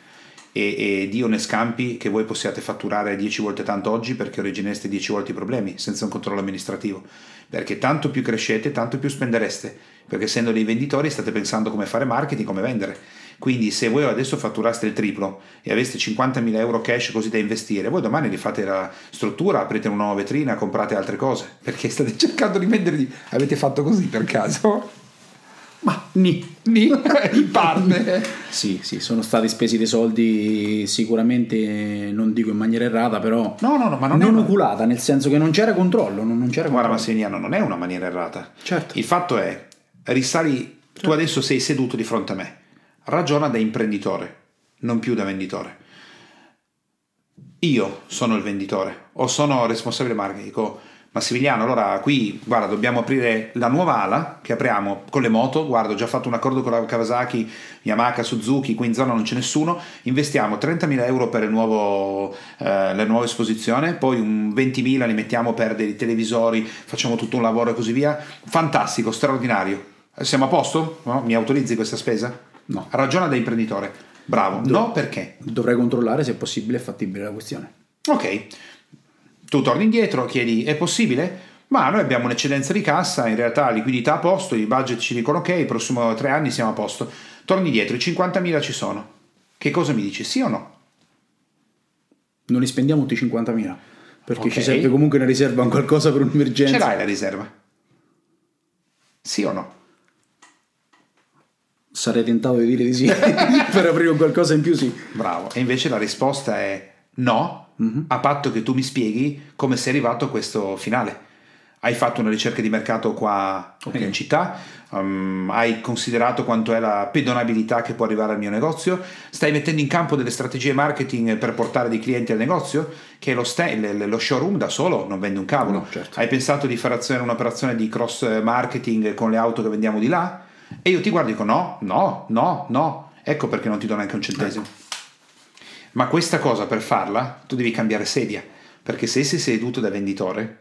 E, e, Dio ne scampi che voi possiate fatturare 10 volte tanto oggi perché originereste 10 volte i problemi senza un controllo amministrativo. Perché tanto più crescete, tanto più spendereste. Perché essendo dei venditori state pensando come fare marketing, come vendere. Quindi se voi adesso fatturaste il triplo e aveste 50.000 euro cash così da investire, voi domani rifate la struttura, aprite una nuova vetrina, comprate altre cose. Perché state cercando di venderli. Avete fatto così per caso? Ma ni. Ni, in parte. sì, sì, sono stati spesi dei soldi sicuramente, non dico in maniera errata, però no, no, no, ma non, non è oculata, nel senso che non c'era controllo. Non, non c'era Guarda, Massiniano, non è una maniera errata. Certo. Il fatto è, risali, certo. tu adesso sei seduto di fronte a me, ragiona da imprenditore, non più da venditore. Io sono il venditore o sono responsabile marketing, dico Massimiliano, allora qui guarda, dobbiamo aprire la nuova ala che apriamo con le moto. Guarda, ho già fatto un accordo con la Kawasaki, Yamaha, Suzuki, qui in zona non c'è nessuno. Investiamo 30.000 euro per nuovo, eh, la nuova esposizione, poi un 20.000 li mettiamo per dei televisori, facciamo tutto un lavoro e così via. Fantastico, straordinario. Siamo a posto? No? Mi autorizzi questa spesa? No. Ragiona da imprenditore. Bravo. Do- no, perché? Dovrei controllare se è possibile e fattibile la questione. Ok. Tu torni indietro, chiedi è possibile? Ma noi abbiamo un'eccedenza di cassa, in realtà liquidità a posto, i budget ci dicono ok, i prossimi tre anni siamo a posto. Torni indietro, i 50.000 ci sono. Che cosa mi dici, sì o no? Non li spendiamo tutti i 50.000, perché okay. ci serve comunque una riserva, un qualcosa per un'emergenza. Ce l'hai la riserva? Sì o no? Sarei tentato di dire di sì, per aprire qualcosa in più sì. Bravo, e invece la risposta è no, mm-hmm. a patto che tu mi spieghi come sei arrivato a questo finale. Hai fatto una ricerca di mercato qua okay. in città, um, hai considerato quanto è la pedonabilità che può arrivare al mio negozio, stai mettendo in campo delle strategie marketing per portare dei clienti al negozio, che lo, st- lo showroom da solo non vende un cavolo. No, certo. Hai pensato di fare un'operazione di cross marketing con le auto che vendiamo di là? E io ti guardo e dico no, no, no, no. Ecco perché non ti do neanche un centesimo. Ecco. Ma questa cosa per farla tu devi cambiare sedia, perché se sei seduto da venditore,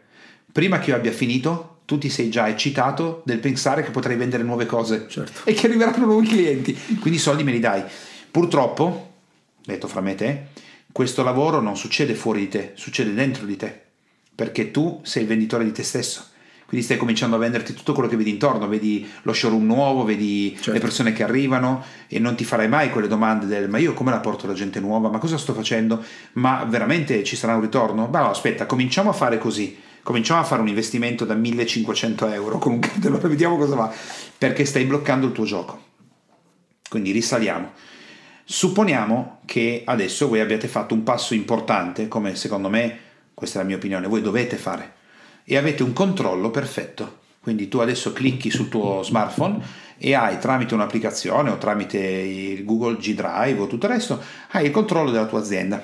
prima che io abbia finito, tu ti sei già eccitato del pensare che potrai vendere nuove cose certo. e che arriveranno nuovi clienti, quindi i soldi me li dai. Purtroppo, detto fra me e te, questo lavoro non succede fuori di te, succede dentro di te, perché tu sei il venditore di te stesso Quindi stai cominciando a venderti tutto quello che vedi intorno, vedi lo showroom nuovo, vedi Certo. le persone che arrivano e non ti farai mai quelle domande del ma io come la porto la gente nuova, ma cosa sto facendo, ma veramente ci sarà un ritorno? Beh no, aspetta, cominciamo a fare così, cominciamo a fare un investimento da 1500 euro con un cartello, vediamo cosa va, perché stai bloccando il tuo gioco. Quindi risaliamo. Supponiamo che adesso voi abbiate fatto un passo importante, come secondo me, questa è la mia opinione, voi dovete fare, e avete un controllo perfetto. Quindi tu adesso clicchi sul tuo smartphone e hai tramite un'applicazione o tramite il Google G Drive o tutto il resto, hai il controllo della tua azienda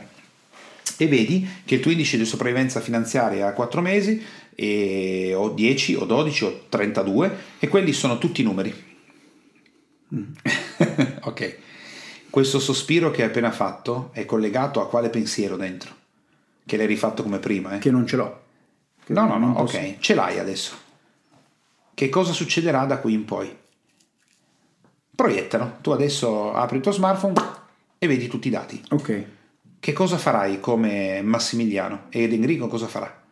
e vedi che il tuo indice di sopravvivenza finanziaria ha 4 mesi e, o 10 o 12 o 32 e quelli sono tutti i numeri. ok. Questo sospiro che hai appena fatto è collegato a quale pensiero dentro? Che l'hai rifatto come prima, eh? Che non ce l'ho. No, no, no, posso- ok, ce l'hai adesso. Che cosa succederà da qui in poi? Proiettalo. Tu adesso apri il tuo smartphone e vedi tutti i dati. Ok. Che cosa farai come Massimiliano? Ed Enrico cosa farà?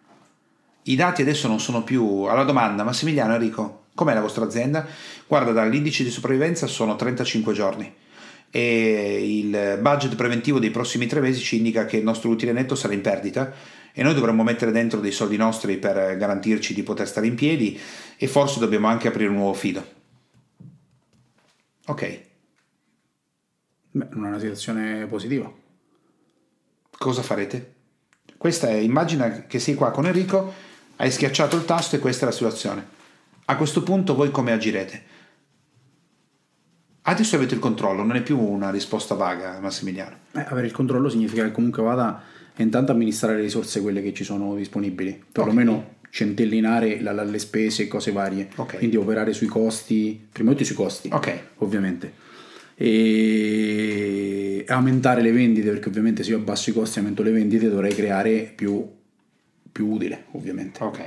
I dati adesso non sono più alla domanda Massimiliano Enrico, com'è la vostra azienda? Guarda, dall'indice di sopravvivenza sono 35 giorni e il budget preventivo dei prossimi tre mesi ci indica che il nostro utile netto sarà in perdita e noi dovremmo mettere dentro dei soldi nostri per garantirci di poter stare in piedi e forse dobbiamo anche aprire un nuovo fido. Ok, Beh, non è una situazione positiva. cosa farete? Questa è, immagina che sei qua con Enrico, hai schiacciato il tasto e questa è la situazione. A questo punto voi come agirete? Adesso avete il controllo, non è più una risposta vaga, Massimiliano. Eh, avere il controllo significa che comunque vada a intanto amministrare le risorse quelle che ci sono disponibili, perlomeno centellinare la- la- le spese e cose varie, Ok. quindi operare sui costi, prima di tutto sui costi, Ok. ovviamente, e aumentare le vendite perché ovviamente se io abbasso i costi e aumento le vendite dovrei creare più, più utile, ovviamente Ok.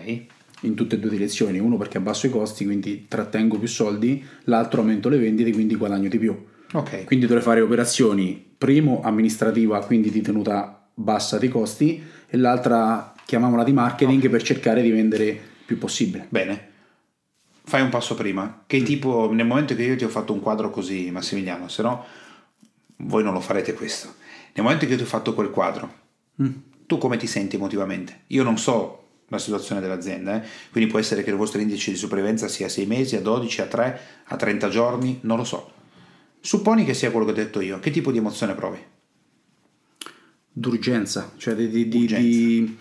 in tutte e due direzioni, uno perché abbasso i costi, quindi trattengo più soldi, l'altro aumento le vendite, quindi guadagno di più. Ok. Quindi dovrei fare operazioni, primo amministrativa, quindi di tenuta bassa dei costi, e l'altra chiamiamola di marketing per cercare di vendere più possibile. Bene. Fai un passo prima. Che tipo, nel momento che io ti ho fatto un quadro così, Massimiliano, se no voi non lo farete questo. Nel momento che io ti ho fatto quel quadro, tu come ti senti emotivamente? Io non so la situazione dell'azienda, eh? quindi può essere che il vostro indice di sopravvivenza sia a 6 mesi, a 12, a 3, a 30 giorni, non lo so. Supponi che sia quello che ho detto io, che tipo di emozione provi? D'urgenza, cioè di, di- di- di-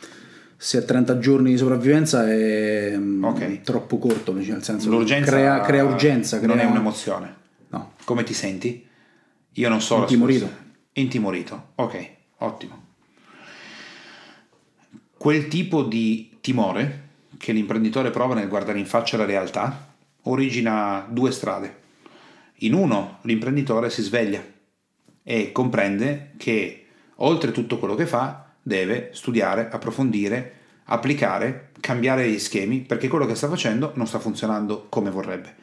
se a 30 giorni di sopravvivenza è mm, Ok. troppo corto, cioè nel senso L'urgenza crea, crea urgenza, non è crea- un'emozione. No, Come ti senti? Io non so. Intimorito. Intimorito. Ok, ottimo. Quel tipo di timore che l'imprenditore prova nel guardare in faccia la realtà origina due strade. In uno, l'imprenditore si sveglia e comprende che oltre tutto quello che fa deve studiare, approfondire, applicare, cambiare gli schemi perché quello che sta facendo non sta funzionando come vorrebbe.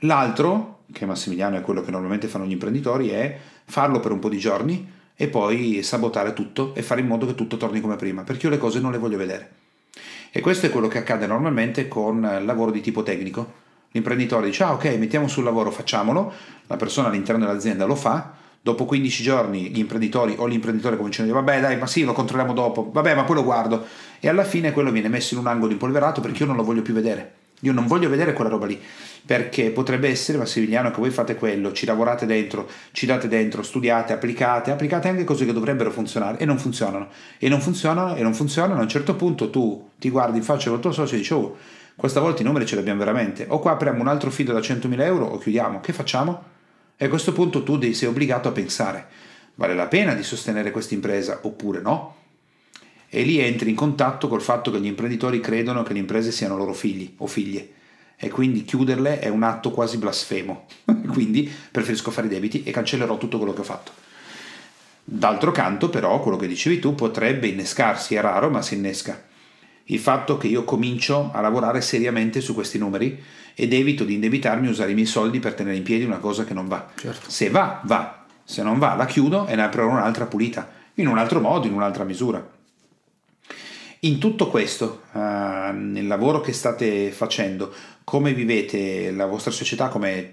L'altro, che Massimiliano è quello che normalmente fanno gli imprenditori, è farlo per un po' di giorni e poi sabotare tutto e fare in modo che tutto torni come prima, perché io le cose non le voglio vedere. E questo è quello che accade normalmente con il lavoro di tipo tecnico. L'imprenditore dice, ah ok, mettiamo sul lavoro, facciamolo, la persona all'interno dell'azienda lo fa, dopo 15 giorni gli imprenditori o l'imprenditore cominciano a dire, vabbè dai, ma sì, lo controlliamo dopo, vabbè, ma poi lo guardo. E alla fine quello viene messo in un angolo impolverato perché io non lo voglio più vedere. Io non voglio vedere quella roba lì, perché potrebbe essere, Massimiliano, che voi fate quello, ci lavorate dentro, ci date dentro, studiate, applicate, applicate anche cose che dovrebbero funzionare e non funzionano. E non funzionano e non funzionano. A un certo punto tu ti guardi in faccia col tuo socio e dici, oh, questa volta i numeri ce li abbiamo veramente. O qua apriamo un altro fido da 100.000 euro o chiudiamo. Che facciamo? E a questo punto tu sei obbligato a pensare, vale la pena di sostenere questa impresa oppure no? e lì entri in contatto col fatto che gli imprenditori credono che le imprese siano loro figli o figlie e quindi chiuderle è un atto quasi blasfemo. quindi preferisco fare i debiti e cancellerò tutto quello che ho fatto. D'altro canto, però, quello che dicevi tu potrebbe innescarsi, è raro, ma si innesca. Il fatto che io comincio a lavorare seriamente su questi numeri ed evito di indebitarmi e usare i miei soldi per tenere in piedi una cosa che non va. Certo. Se va, va. Se non va, la chiudo e ne aprirò un'altra pulita, in un altro modo, in un'altra misura. In tutto questo, uh, nel lavoro che state facendo, come vivete la vostra società? Come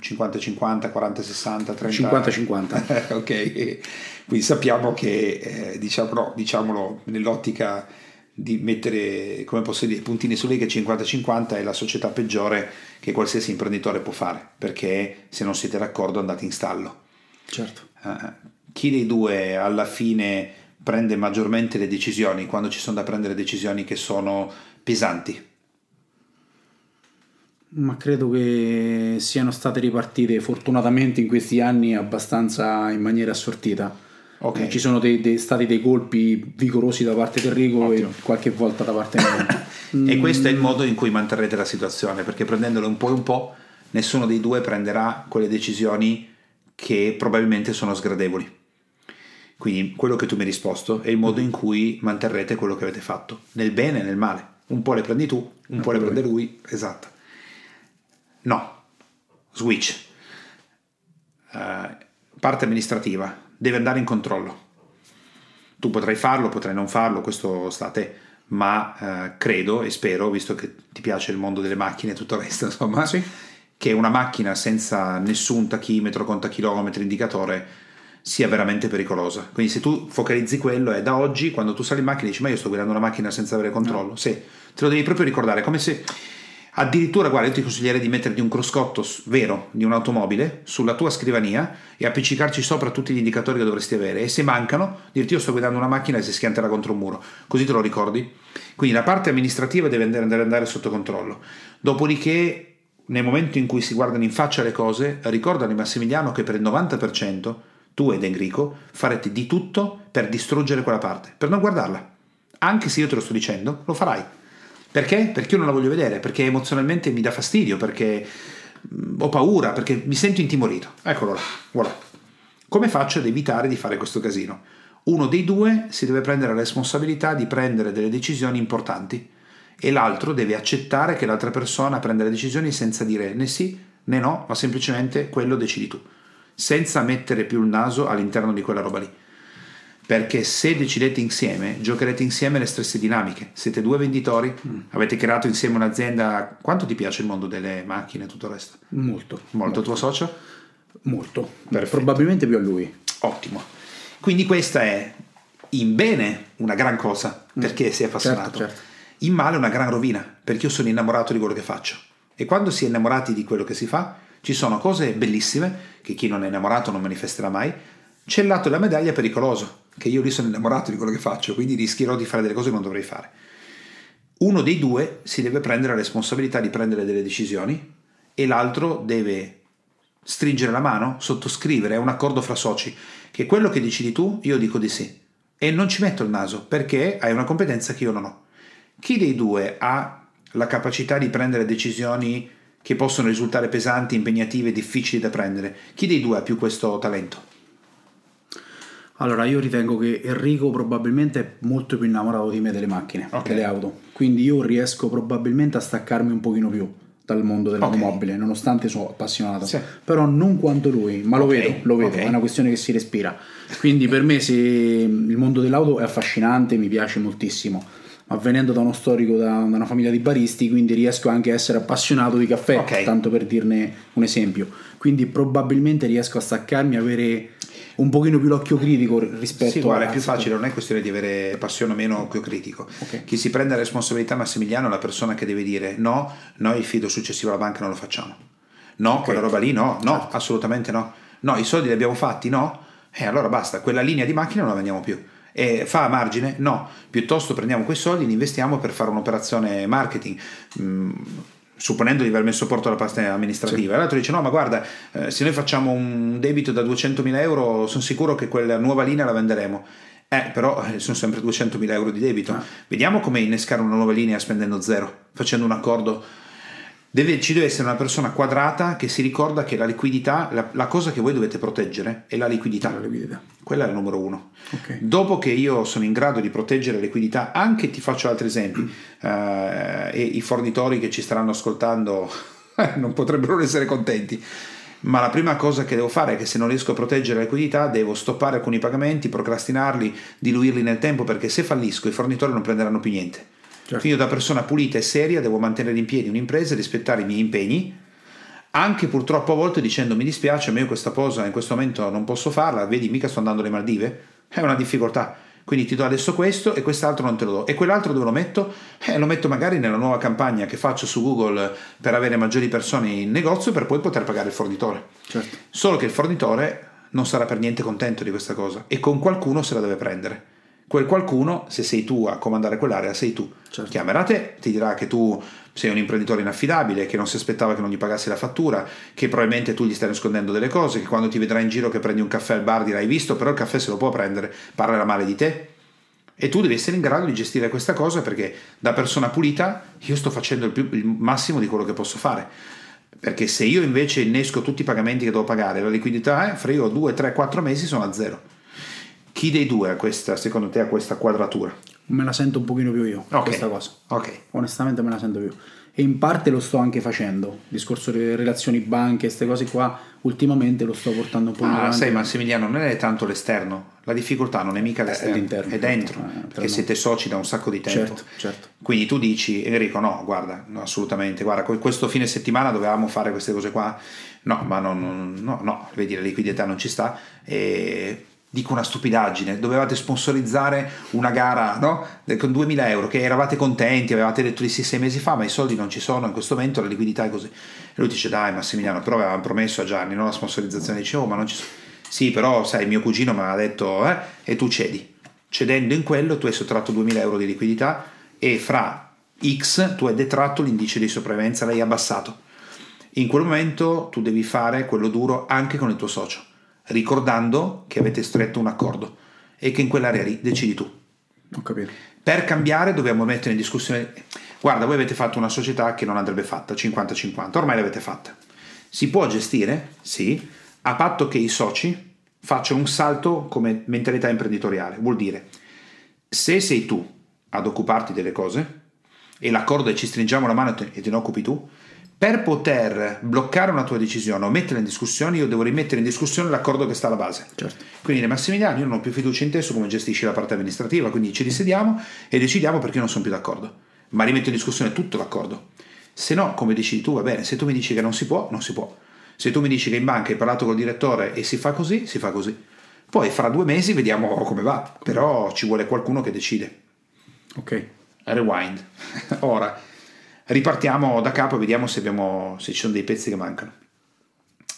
50-50, 40-60, 30? 50-50. ok, quindi sappiamo che, eh, diciamo, diciamolo, nell'ottica di mettere, come posso dire, puntini su lì che 50-50 è la società peggiore che qualsiasi imprenditore può fare, perché se non siete d'accordo andate in stallo. Certo. Uh, chi dei due alla fine prende maggiormente le decisioni quando ci sono da prendere decisioni che sono pesanti? Ma credo che siano state ripartite fortunatamente in questi anni abbastanza in maniera assortita. Okay. Ci sono dei, dei, stati dei colpi vigorosi da parte del Rico Ottimo. e qualche volta da parte mia. e questo è il modo in cui manterrete la situazione, perché prendendolo un po' e un po', nessuno dei due prenderà quelle decisioni che probabilmente sono sgradevoli. Quindi quello che tu mi hai risposto è il modo in cui manterrete quello che avete fatto, nel bene e nel male. Un po' le prendi tu, un no, po' le prende lui, esatto. No, switch. Uh, parte amministrativa, deve andare in controllo. Tu potrai farlo, potrai non farlo, questo sta a te, ma uh, credo e spero, visto che ti piace il mondo delle macchine e tutto il resto, insomma, sì. che una macchina senza nessun tachimetro, contachilometro, indicatore sia veramente pericolosa. Quindi se tu focalizzi quello è da oggi, quando tu sali in macchina dici ma io sto guidando una macchina senza avere controllo. No. Sì, te lo devi proprio ricordare, come se addirittura, guarda, io ti consiglierei di metterti un cruscotto vero di un'automobile sulla tua scrivania e appiccicarci sopra tutti gli indicatori che dovresti avere e se mancano dirti io sto guidando una macchina e si schianterà contro un muro, così te lo ricordi. Quindi la parte amministrativa deve andare, andare sotto controllo. Dopodiché nel momento in cui si guardano in faccia le cose, ricordano Massimiliano che per il 90% tu ed Enrico farete di tutto per distruggere quella parte, per non guardarla. Anche se io te lo sto dicendo, lo farai. Perché? Perché io non la voglio vedere, perché emozionalmente mi dà fastidio, perché mm, ho paura, perché mi sento intimorito. Eccolo là, guarda. Come faccio ad evitare di fare questo casino? Uno dei due si deve prendere la responsabilità di prendere delle decisioni importanti e l'altro deve accettare che l'altra persona prenda le decisioni senza dire né sì né no, ma semplicemente quello decidi tu senza mettere più il naso all'interno di quella roba lì. Perché se decidete insieme, giocherete insieme le stesse dinamiche. Siete due venditori, mm. avete creato insieme un'azienda. Quanto ti piace il mondo delle macchine e tutto il resto? Molto. Molto, molto. tuo socio? Molto. Perfetto. Probabilmente più a lui. Ottimo. Quindi questa è in bene una gran cosa mm. perché sei appassionato. Certo, certo. In male una gran rovina perché io sono innamorato di quello che faccio. E quando si è innamorati di quello che si fa, ci sono cose bellissime che chi non è innamorato non manifesterà mai. C'è il lato della medaglia pericoloso, che io lì sono innamorato di quello che faccio, quindi rischierò di fare delle cose che non dovrei fare. Uno dei due si deve prendere la responsabilità di prendere delle decisioni e l'altro deve stringere la mano, sottoscrivere un accordo fra soci, che quello che decidi tu, io dico di sì. E non ci metto il naso, perché hai una competenza che io non ho. Chi dei due ha la capacità di prendere decisioni che possono risultare pesanti, impegnative, difficili da prendere. Chi dei due ha più questo talento? Allora, io ritengo che Enrico probabilmente è molto più innamorato di me delle macchine, okay. delle auto. Quindi io riesco probabilmente a staccarmi un pochino più dal mondo dell'automobile, okay. nonostante sono appassionato. Sì. Però non quanto lui, ma lo okay. vedo, lo vedo, è una questione che si respira. Quindi per me se il mondo dell'auto è affascinante, mi piace moltissimo ma venendo da uno storico da, una famiglia di baristi, quindi riesco anche a essere appassionato di caffè, okay. tanto per dirne un esempio. Quindi probabilmente riesco a staccarmi, avere un pochino più l'occhio critico rispetto sì, guarda, a... è più facile, non è questione di avere passione o meno occhio critico. Okay. Chi si prende la responsabilità Massimiliano è la persona che deve dire no, noi il fido successivo alla banca non lo facciamo. No, okay. quella roba lì no, no, certo. assolutamente no. No, i soldi li abbiamo fatti, no? E eh, allora basta, quella linea di macchina non la vendiamo più e fa a margine? No, piuttosto prendiamo quei soldi e li investiamo per fare un'operazione marketing. Mm, supponendo di aver messo porto alla parte amministrativa. Sì. L'altro dice: No, ma guarda, eh, se noi facciamo un debito da 200.000 euro, sono sicuro che quella nuova linea la venderemo. Eh, però eh, sono sempre 200.000 euro di debito. Ah. Vediamo come innescare una nuova linea spendendo zero, facendo un accordo Deve, ci deve essere una persona quadrata che si ricorda che la liquidità, la, la cosa che voi dovete proteggere è la liquidità. La liquidità. Quella è il numero uno. Okay. Dopo che io sono in grado di proteggere la liquidità, anche ti faccio altri esempi, uh, e i fornitori che ci staranno ascoltando non potrebbero essere contenti. ma la prima cosa che devo fare è che se non riesco a proteggere la liquidità devo stoppare alcuni pagamenti, procrastinarli, diluirli nel tempo perché se fallisco i fornitori non prenderanno più niente. Certo. Io da persona pulita e seria devo mantenere in piedi un'impresa e rispettare i miei impegni, anche purtroppo a volte dicendo mi dispiace, ma io questa cosa in questo momento non posso farla, vedi mica sto andando alle Maldive, è una difficoltà quindi ti do adesso questo e quest'altro non te lo do. E quell'altro dove lo metto? Eh, lo metto magari nella nuova campagna che faccio su Google per avere maggiori persone in negozio per poi poter pagare il fornitore. Certo. Solo che il fornitore non sarà per niente contento di questa cosa e con qualcuno se la deve prendere. Quel qualcuno, se sei tu a comandare quell'area, sei tu. Certo. Chiamerà te, ti dirà che tu sei un imprenditore inaffidabile, che non si aspettava che non gli pagassi la fattura, che probabilmente tu gli stai nascondendo delle cose, che quando ti vedrà in giro che prendi un caffè al bar dirai visto, però il caffè se lo può prendere, parlerà male di te. E tu devi essere in grado di gestire questa cosa perché da persona pulita io sto facendo il, più, il massimo di quello che posso fare. Perché se io invece innesco tutti i pagamenti che devo pagare, la liquidità, eh, fra io 2, 3, 4 mesi sono a zero. Chi dei due ha questa, secondo te, ha questa quadratura? me la sento un pochino più io, okay. questa cosa. Ok. Onestamente me la sento più. E in parte lo sto anche facendo. Discorso delle relazioni banche, queste cose qua, ultimamente lo sto portando un po' ah, sai Massimiliano, non è tanto l'esterno. La difficoltà non è mica l'esterno, è, l'interno, è dentro. Eh, perché siete soci da un sacco di tempo. Certo, certo. Quindi tu dici, Enrico, no, guarda, no, assolutamente, guarda, questo fine settimana dovevamo fare queste cose qua. No, ma no, no, no, no vedi, la liquidità non ci sta. E dico una stupidaggine, dovevate sponsorizzare una gara no? con 2000 euro, che eravate contenti, avevate detto di sì sei mesi fa, ma i soldi non ci sono in questo momento, la liquidità è così. E lui dice dai Massimiliano, però avevamo promesso a Gianni no? la sponsorizzazione, dice oh ma non ci sono. Sì, però sai, mio cugino mi ha detto, eh, e tu cedi. Cedendo in quello tu hai sottratto 2000 euro di liquidità e fra X tu hai detratto l'indice di sopravvivenza, l'hai abbassato. In quel momento tu devi fare quello duro anche con il tuo socio ricordando che avete stretto un accordo e che in quell'area lì decidi tu. Ho capito. Per cambiare dobbiamo mettere in discussione, guarda, voi avete fatto una società che non andrebbe fatta, 50-50, ormai l'avete fatta. Si può gestire? Sì, a patto che i soci facciano un salto come mentalità imprenditoriale. Vuol dire, se sei tu ad occuparti delle cose e l'accordo è ci stringiamo la mano e te ne occupi tu, per poter bloccare una tua decisione o metterla in discussione, io devo rimettere in discussione l'accordo che sta alla base. Certo. Quindi, Massimiliano, io non ho più fiducia in te su come gestisci la parte amministrativa, quindi ci risediamo e decidiamo perché io non sono più d'accordo. Ma rimetto in discussione tutto l'accordo. Se no, come decidi tu, va bene. Se tu mi dici che non si può, non si può. Se tu mi dici che in banca hai parlato col direttore e si fa così, si fa così. Poi fra due mesi vediamo come va, però ci vuole qualcuno che decide. Ok. Rewind. Ora ripartiamo da capo e vediamo se, abbiamo, se ci sono dei pezzi che mancano.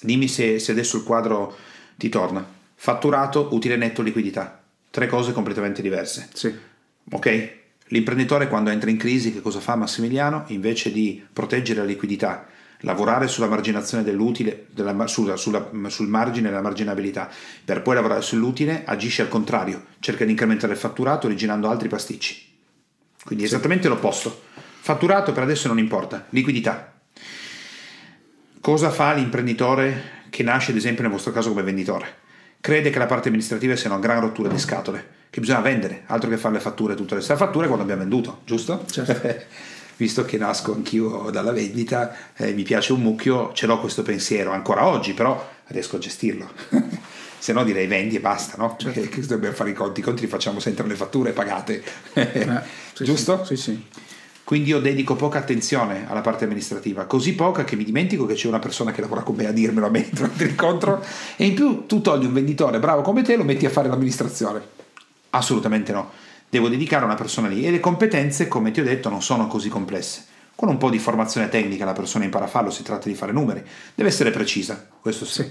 Dimmi se, se adesso il quadro ti torna. Fatturato, utile netto, liquidità. Tre cose completamente diverse. Sì. Ok? L'imprenditore quando entra in crisi che cosa fa Massimiliano? Invece di proteggere la liquidità, lavorare sulla marginazione dell'utile, della, sulla, sulla, sul margine della marginabilità, per poi lavorare sull'utile, agisce al contrario, cerca di incrementare il fatturato originando altri pasticci. Quindi esattamente l'opposto. Fatturato per adesso non importa, liquidità. Cosa fa l'imprenditore che nasce ad esempio nel vostro caso come venditore? Crede che la parte amministrativa sia una gran rottura di scatole, che bisogna vendere, altro che fare le fatture tutte le sere. fatture quando abbiamo venduto, giusto? Certo. Visto che nasco anch'io dalla vendita, eh, mi piace un mucchio, ce l'ho questo pensiero ancora oggi, però riesco a gestirlo. se no direi vendi e basta, no? Certo. Che, che dobbiamo fare i conti, i conti li facciamo sempre le fatture pagate, eh, sì, giusto? Sì, sì. Quindi io dedico poca attenzione alla parte amministrativa, così poca che mi dimentico che c'è una persona che lavora con me a dirmelo a me durante l'incontro e in più tu togli un venditore bravo come te e lo metti a fare l'amministrazione. Assolutamente no. Devo dedicare una persona lì e le competenze, come ti ho detto, non sono così complesse. Con un po' di formazione tecnica la persona impara a farlo, si tratta di fare numeri. Deve essere precisa, questo sì. sì.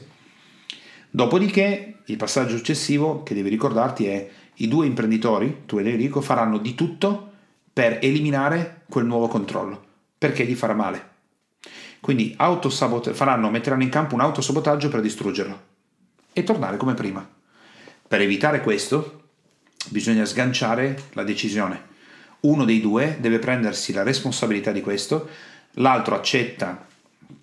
Dopodiché il passaggio successivo che devi ricordarti è i due imprenditori, tu e Enrico, faranno di tutto per eliminare quel nuovo controllo, perché gli farà male. Quindi faranno, metteranno in campo un autosabotaggio per distruggerlo e tornare come prima. Per evitare questo bisogna sganciare la decisione. Uno dei due deve prendersi la responsabilità di questo, l'altro accetta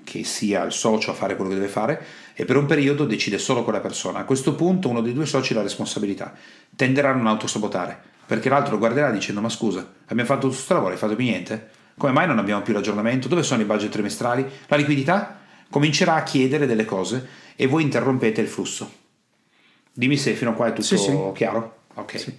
che sia il socio a fare quello che deve fare e per un periodo decide solo quella persona. A questo punto uno dei due soci ha la responsabilità. Tenderà a non autosabotare perché l'altro lo guarderà dicendo ma scusa, abbiamo fatto tutto questo lavoro, hai fatto più niente? Come mai non abbiamo più l'aggiornamento? Dove sono i budget trimestrali? La liquidità? comincerà a chiedere delle cose e voi interrompete il flusso. Dimmi se fino a qua è tutto Sì, sì. chiaro? Ok. Sì.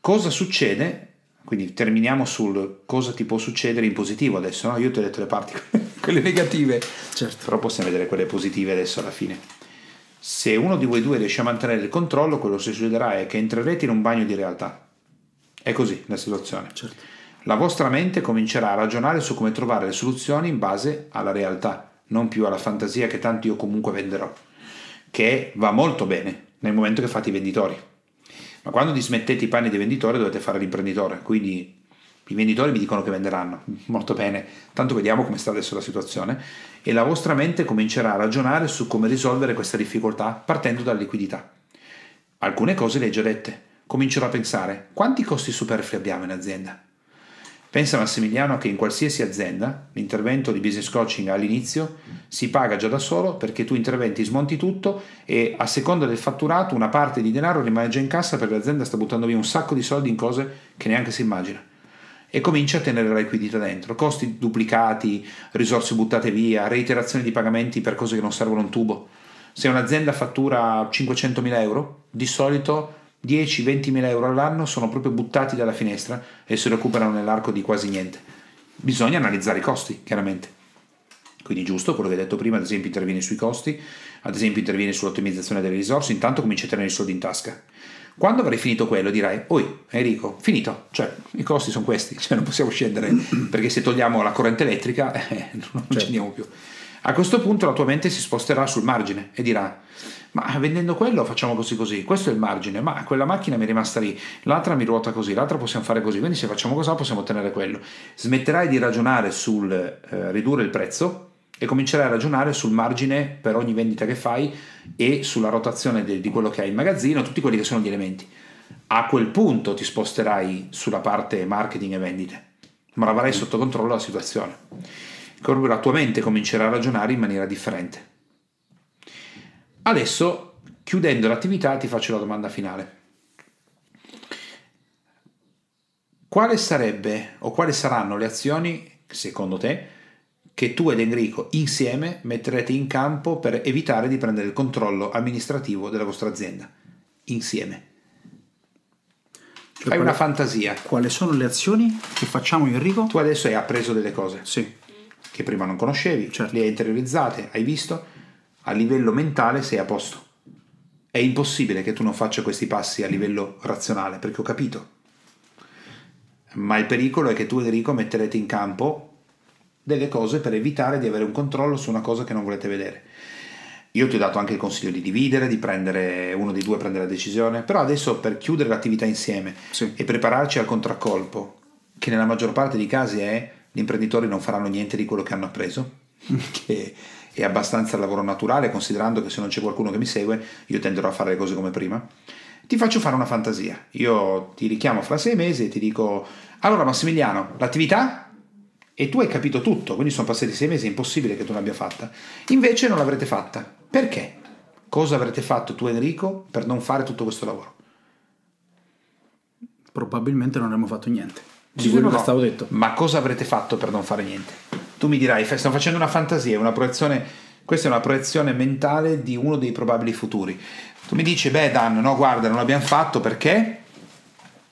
Cosa succede? Quindi terminiamo sul cosa ti può succedere in positivo adesso, no? Io ti ho detto le parti, quelle negative, Certo. però possiamo vedere quelle positive adesso alla fine. Se uno di voi due riesce a mantenere il controllo, quello che succederà è che entrerete in un bagno di realtà. È così la situazione. Certo. La vostra mente comincerà a ragionare su come trovare le soluzioni in base alla realtà, non più alla fantasia che tanto io comunque venderò, che va molto bene nel momento che fate i venditori. Ma quando dismettete i panni dei venditori dovete fare l'imprenditore, quindi i venditori vi dicono che venderanno, molto bene, tanto vediamo come sta adesso la situazione, e la vostra mente comincerà a ragionare su come risolvere questa difficoltà partendo dalla liquidità. Alcune cose le hai già dette, comincerò a pensare, quanti costi superflui abbiamo in azienda? Pensa Massimiliano che in qualsiasi azienda l'intervento di business coaching all'inizio si paga già da solo perché tu interventi, smonti tutto e a seconda del fatturato una parte di denaro rimane già in cassa perché l'azienda sta buttando via un sacco di soldi in cose che neanche si immagina. E comincia a tenere la liquidità dentro, costi duplicati, risorse buttate via, reiterazioni di pagamenti per cose che non servono un tubo. Se un'azienda fattura 500.000 euro, di solito 10-20 mila euro all'anno sono proprio buttati dalla finestra e si recuperano nell'arco di quasi niente. Bisogna analizzare i costi, chiaramente. Quindi giusto, quello che hai detto prima, ad esempio intervieni sui costi, ad esempio intervieni sull'ottimizzazione delle risorse, intanto cominci a tenere i soldi in tasca. Quando avrai finito quello dirai, oi Enrico, finito, cioè i costi sono questi, cioè non possiamo scendere perché se togliamo la corrente elettrica eh, non ci andiamo più. A questo punto la tua mente si sposterà sul margine e dirà, ma vendendo quello facciamo così così, questo è il margine, ma quella macchina mi è rimasta lì, l'altra mi ruota così, l'altra possiamo fare così, quindi se facciamo così possiamo ottenere quello. Smetterai di ragionare sul eh, ridurre il prezzo e comincerai a ragionare sul margine per ogni vendita che fai e sulla rotazione de- di quello che hai in magazzino, tutti quelli che sono gli elementi. A quel punto ti sposterai sulla parte marketing e vendite, ma avrai sotto controllo la situazione. Proprio la tua mente comincerà a ragionare in maniera differente. Adesso, chiudendo l'attività, ti faccio la domanda finale. Quale sarebbe o quali saranno le azioni, secondo te, che tu ed Enrico insieme metterete in campo per evitare di prendere il controllo amministrativo della vostra azienda? Insieme. Cioè, Fai una fantasia. Quali sono le azioni che facciamo Enrico? Tu adesso hai appreso delle cose Sì. che prima non conoscevi, Certo. le hai interiorizzate, hai visto, a livello mentale sei a posto. È impossibile che tu non faccia questi passi a livello razionale, perché ho capito. Ma il pericolo è che tu Enrico metterete in campo delle cose per evitare di avere un controllo su una cosa che non volete vedere. Io ti ho dato anche il consiglio di dividere, di prendere uno dei due prendere la decisione, però adesso per chiudere l'attività insieme Sì. e prepararci al contraccolpo, che nella maggior parte dei casi è gli imprenditori non faranno niente di quello che hanno appreso, che è abbastanza lavoro naturale, considerando che se non c'è qualcuno che mi segue, io tenderò a fare le cose come prima. Ti faccio fare una fantasia. Io ti richiamo fra sei mesi e ti dico: Allora, Massimiliano, l'attività? E tu hai capito tutto, quindi sono passati sei mesi, è impossibile che tu l'abbia fatta. Invece non l'avrete fatta. Perché? Cosa avrete fatto tu, Enrico, per non fare tutto questo lavoro? Probabilmente non avremmo fatto niente. Di quello no, che stavo detto. Ma cosa avrete fatto per non fare niente? Tu mi dirai, stiamo facendo una fantasia, una proiezione, questa è una proiezione mentale di uno dei probabili futuri. Tu mi dici, beh Dan, no guarda, non l'abbiamo fatto perché?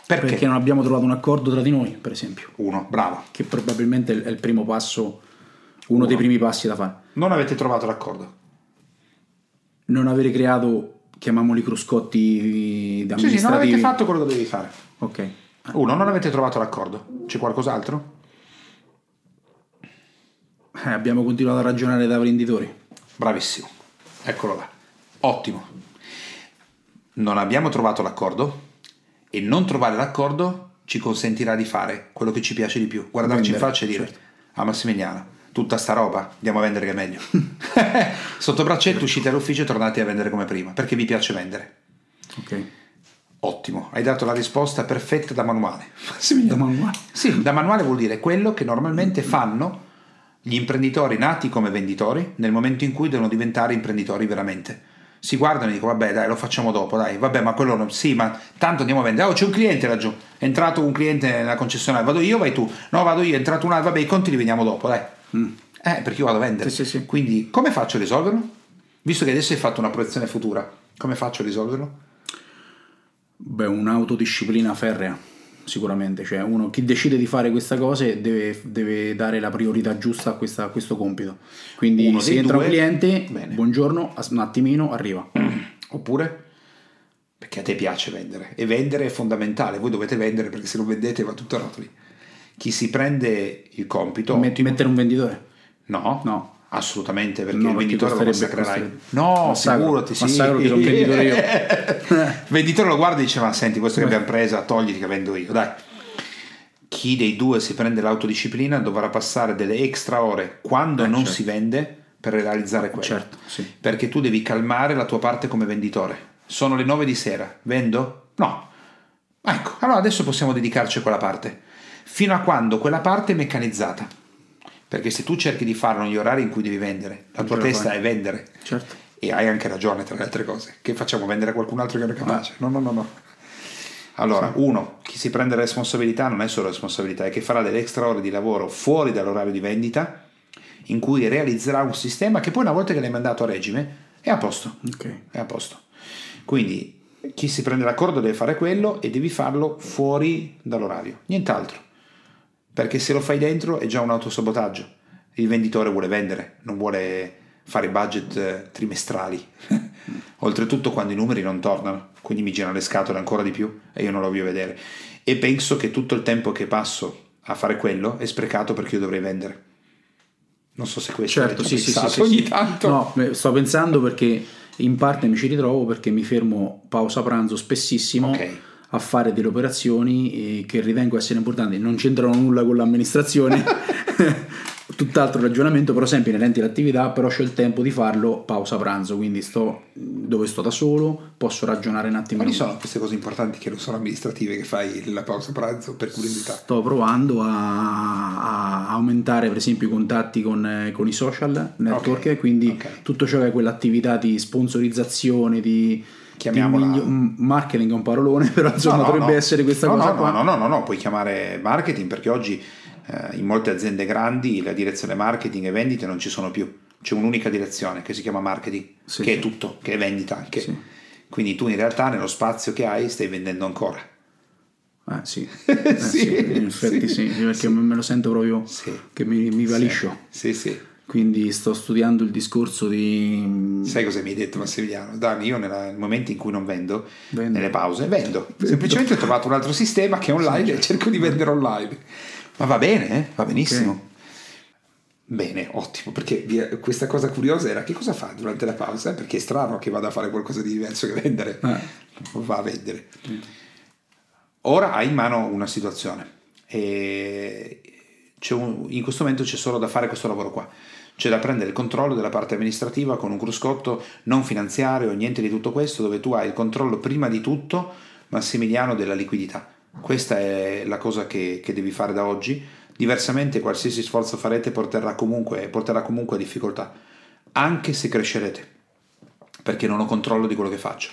Perché? Perché non abbiamo trovato un accordo tra di noi, per esempio. Uno, bravo. Che probabilmente è il primo passo, uno dei primi passi da fare. Non avete trovato l'accordo. Non avere creato, chiamiamoli cruscotti Sì, sì, non avete fatto quello che dovevi fare. Ok. Uno, non avete trovato l'accordo. C'è qualcos'altro? Eh, abbiamo continuato a ragionare da venditori. Bravissimo. Eccolo là. Ottimo. Non abbiamo trovato l'accordo e non trovare l'accordo ci consentirà di fare quello che ci piace di più. Guardarci in Vendere, faccia e dire certo. a Massimiliano, tutta sta roba andiamo a vendere che è meglio. Sotto braccetto uscite dall'ufficio e tornate a vendere come prima, perché vi piace vendere. Ok. Ottimo, hai dato la risposta perfetta da manuale. Da manuale. Sì, da manuale vuol dire quello che normalmente fanno gli imprenditori nati come venditori nel momento in cui devono diventare imprenditori veramente. Si guardano e dicono vabbè dai lo facciamo dopo, dai, vabbè ma quello non... Sì, ma tanto andiamo a vendere. Oh c'è un cliente laggiù, è entrato un cliente nella concessionaria, vado io, vai tu. No, vado io, è entrato un altro, vabbè i conti li vediamo dopo, dai. Eh, perché io vado a vendere. Sì, sì, sì. Quindi come faccio a risolverlo? Visto che adesso hai fatto una proiezione futura, come faccio a risolverlo? Beh, un'autodisciplina ferrea, sicuramente. Cioè, uno chi decide di fare queste cose deve, deve dare la priorità giusta a, questa- a questo compito. Quindi Uno se entra due- un cliente, Bene. buongiorno, un attimino, arriva. Oppure? Perché a te piace vendere e vendere è fondamentale, voi dovete vendere perché se non vendete va tutto a rotoli. Chi si prende il compito, Met- mettere un venditore? no, No. Assolutamente perché No, il perché venditore lo massacrerai. No, Massacro. figurati, sì. Massacro che sono un venditore io. il venditore lo guarda e dice ma senti questo che abbiamo presa togliti che vendo io, dai. Chi dei due si prende l'autodisciplina dovrà passare delle extra ore quando Eh, non certo. si vende per realizzare quello. Certo, sì. Perché tu devi calmare la tua parte come venditore. Sono le 9 di sera, vendo? No. Ecco, allora adesso possiamo dedicarci a quella parte. Fino a quando quella parte è meccanizzata. Perché se tu cerchi di farlo negli orari in cui devi vendere, la Non tua testa fai. è vendere. Certo. E hai anche ragione tra le altre cose. Che facciamo? Vendere a qualcun altro che non è capace? No, no, no, no. Allora, uno, chi si prende la responsabilità non è solo responsabilità, è che farà delle extra ore di lavoro fuori dall'orario di vendita in cui realizzerà un sistema che poi una volta che l'hai mandato a regime è a posto. Ok. È a posto. Quindi chi si prende l'accordo deve fare quello e devi farlo fuori dall'orario, nient'altro. Perché se lo fai dentro è già un autosabotaggio. Il venditore vuole vendere, non vuole fare budget eh, trimestrali. Oltretutto quando i numeri non tornano, quindi mi girano le scatole ancora di più e io non lo voglio vedere. E penso che tutto il tempo che passo a fare quello è sprecato perché io dovrei vendere. Non so se questo Certo, avete sì, sì, sì, ogni sì. tanto. No, sto pensando perché in parte mi ci ritrovo perché mi fermo pausa pranzo spessissimo Ok. A fare delle operazioni che ritengo essere importanti. Non c'entrano nulla con l'amministrazione, tutt'altro ragionamento, però sempre inerenti all'attività, però c'ho il tempo di farlo pausa pranzo, quindi sto dove sto da solo, posso ragionare un attimino. Quali sono queste cose importanti che non sono amministrative che fai la pausa pranzo per curiosità? Sto provando a, a aumentare per esempio i contatti con, con i social network, Ok, quindi ok. tutto ciò che è quell'attività di sponsorizzazione, di, Chiamiamola- miglio- marketing è un parolone, però insomma No, no, dovrebbe no. essere questa cosa no, qua. No, no, no, no, puoi chiamare marketing perché oggi eh, in molte aziende grandi la direzione marketing e vendite non ci sono più. C'è un'unica direzione che si chiama marketing, Sì, che sì. è tutto, che è vendita anche. Sì. Quindi tu in realtà nello spazio che hai stai vendendo ancora. Eh, sì. Eh, Sì, in effetti sì, perché me lo sento proprio che mi, mi va liscio. Sì, sì. Quindi sto studiando il discorso di... Sai cosa mi hai detto Massimiliano? Dani, io nella- nel momento in cui non vendo, Vendo. nelle pause, vendo. Semplicemente ho trovato un altro sistema che è online e cerco di vendere online. Ma va bene, eh? va benissimo. Bene, ottimo, perché via- questa cosa curiosa era che cosa fa durante la pausa? Perché è strano che vada a fare qualcosa di diverso che vendere. Eh. Va a vendere. Ora hai in mano una situazione e c'è un- in questo momento c'è solo da fare questo lavoro qua. C'è da prendere il controllo della parte amministrativa con un cruscotto non finanziario, niente di tutto questo, dove tu hai il controllo prima di tutto, Massimiliano, della liquidità. Questa è la cosa che, che devi fare da oggi. Diversamente qualsiasi sforzo farete porterà comunque, porterà comunque a difficoltà, anche se crescerete, perché non ho controllo di quello che faccio.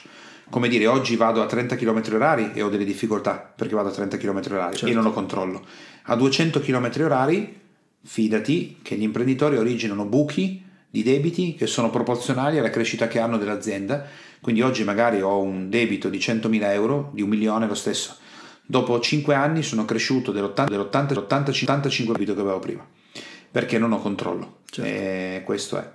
Come dire, oggi vado a 30 km orari e ho delle difficoltà perché vado a 30 km orari e non ho controllo. A 200 km orari, fidati che gli imprenditori originano buchi di debiti che sono proporzionali alla crescita che hanno dell'azienda. Quindi oggi magari ho un debito di 100.000 euro, di un milione lo stesso. Dopo 5 anni sono cresciuto dell'80, dell'80, dell'85 debito che avevo prima, perché non ho controllo. Certo. E questo è.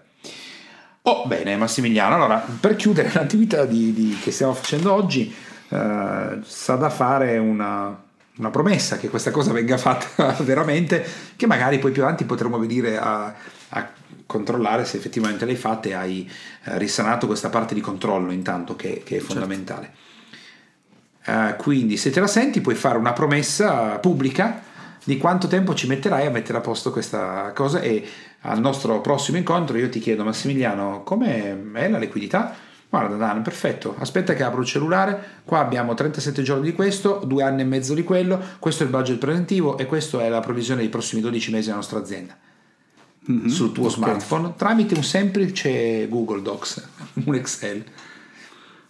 Oh, bene, Massimiliano. Allora, per chiudere l'attività di- di- che stiamo facendo oggi, eh, sa da fare una, una promessa che questa cosa venga fatta veramente, che magari poi più avanti potremo venire a, a controllare se effettivamente l'hai fatta e hai eh, risanato questa parte di controllo intanto che, che è fondamentale. Eh, quindi se te la senti puoi fare una promessa pubblica di quanto tempo ci metterai a mettere a posto questa cosa e al nostro prossimo incontro io ti chiedo Massimiliano come è la liquidità? Guarda Dan, perfetto, aspetta che apro il cellulare, qua abbiamo 37 giorni di questo, due anni e mezzo di quello, questo è il budget preventivo e questa è la provisione dei prossimi 12 mesi della nostra azienda. Sul tuo smartphone tramite un semplice Google Docs, un Excel.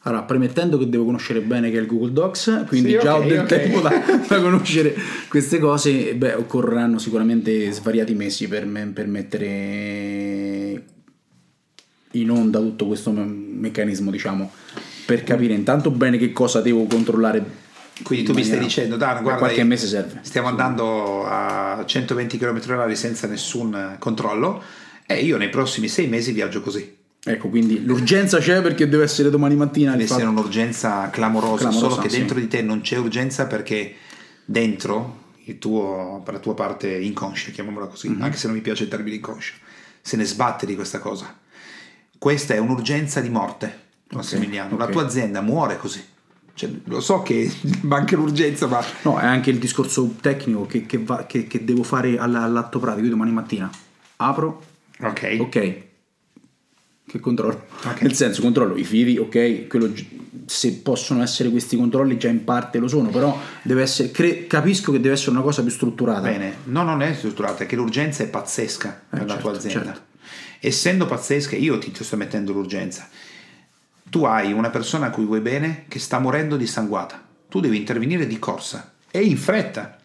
Allora, premettendo che devo conoscere bene che è il Google Docs, quindi Sì, già ok, ho del ok. tempo da, da conoscere queste cose, beh, occorreranno sicuramente svariati mesi per, me- per mettere in onda tutto questo me- meccanismo, diciamo, per capire intanto bene che cosa devo controllare. Quindi tu mi stai dicendo, Beh, guarda, qualche mese serve. Stiamo andando a 120 km/h senza nessun controllo e io nei prossimi sei mesi viaggio così. Ecco, quindi l'urgenza c'è perché deve essere domani mattina. Deve essere fatto- un'urgenza clamorosa, Clamorosa, solo che sì. dentro di te non c'è urgenza perché dentro il tuo, per la tua parte inconscia, chiamiamola così, Mhm. anche se non mi piace il termine inconscio, se ne sbatte di questa cosa. Questa è un'urgenza di morte, Massimiliano. La ok. tua azienda muore così. Cioè, lo so che manca l'urgenza, ma No, è anche il discorso tecnico che, che va- che- che devo fare alla- all'atto pratico. Io domani mattina apro, ok. ok, che controllo? Ok. Nel senso, controllo i fili, ok, quello se possono essere questi controlli già in parte lo sono, però deve essere, cre- capisco che deve essere una cosa più strutturata. Bene, no, non è strutturata, è che l'urgenza è pazzesca per la certo, tua azienda. certo. Essendo pazzesca, io ti, ti sto mettendo l'urgenza. Tu hai una persona a cui vuoi bene che sta morendo di sanguata. Tu devi intervenire di corsa e in fretta.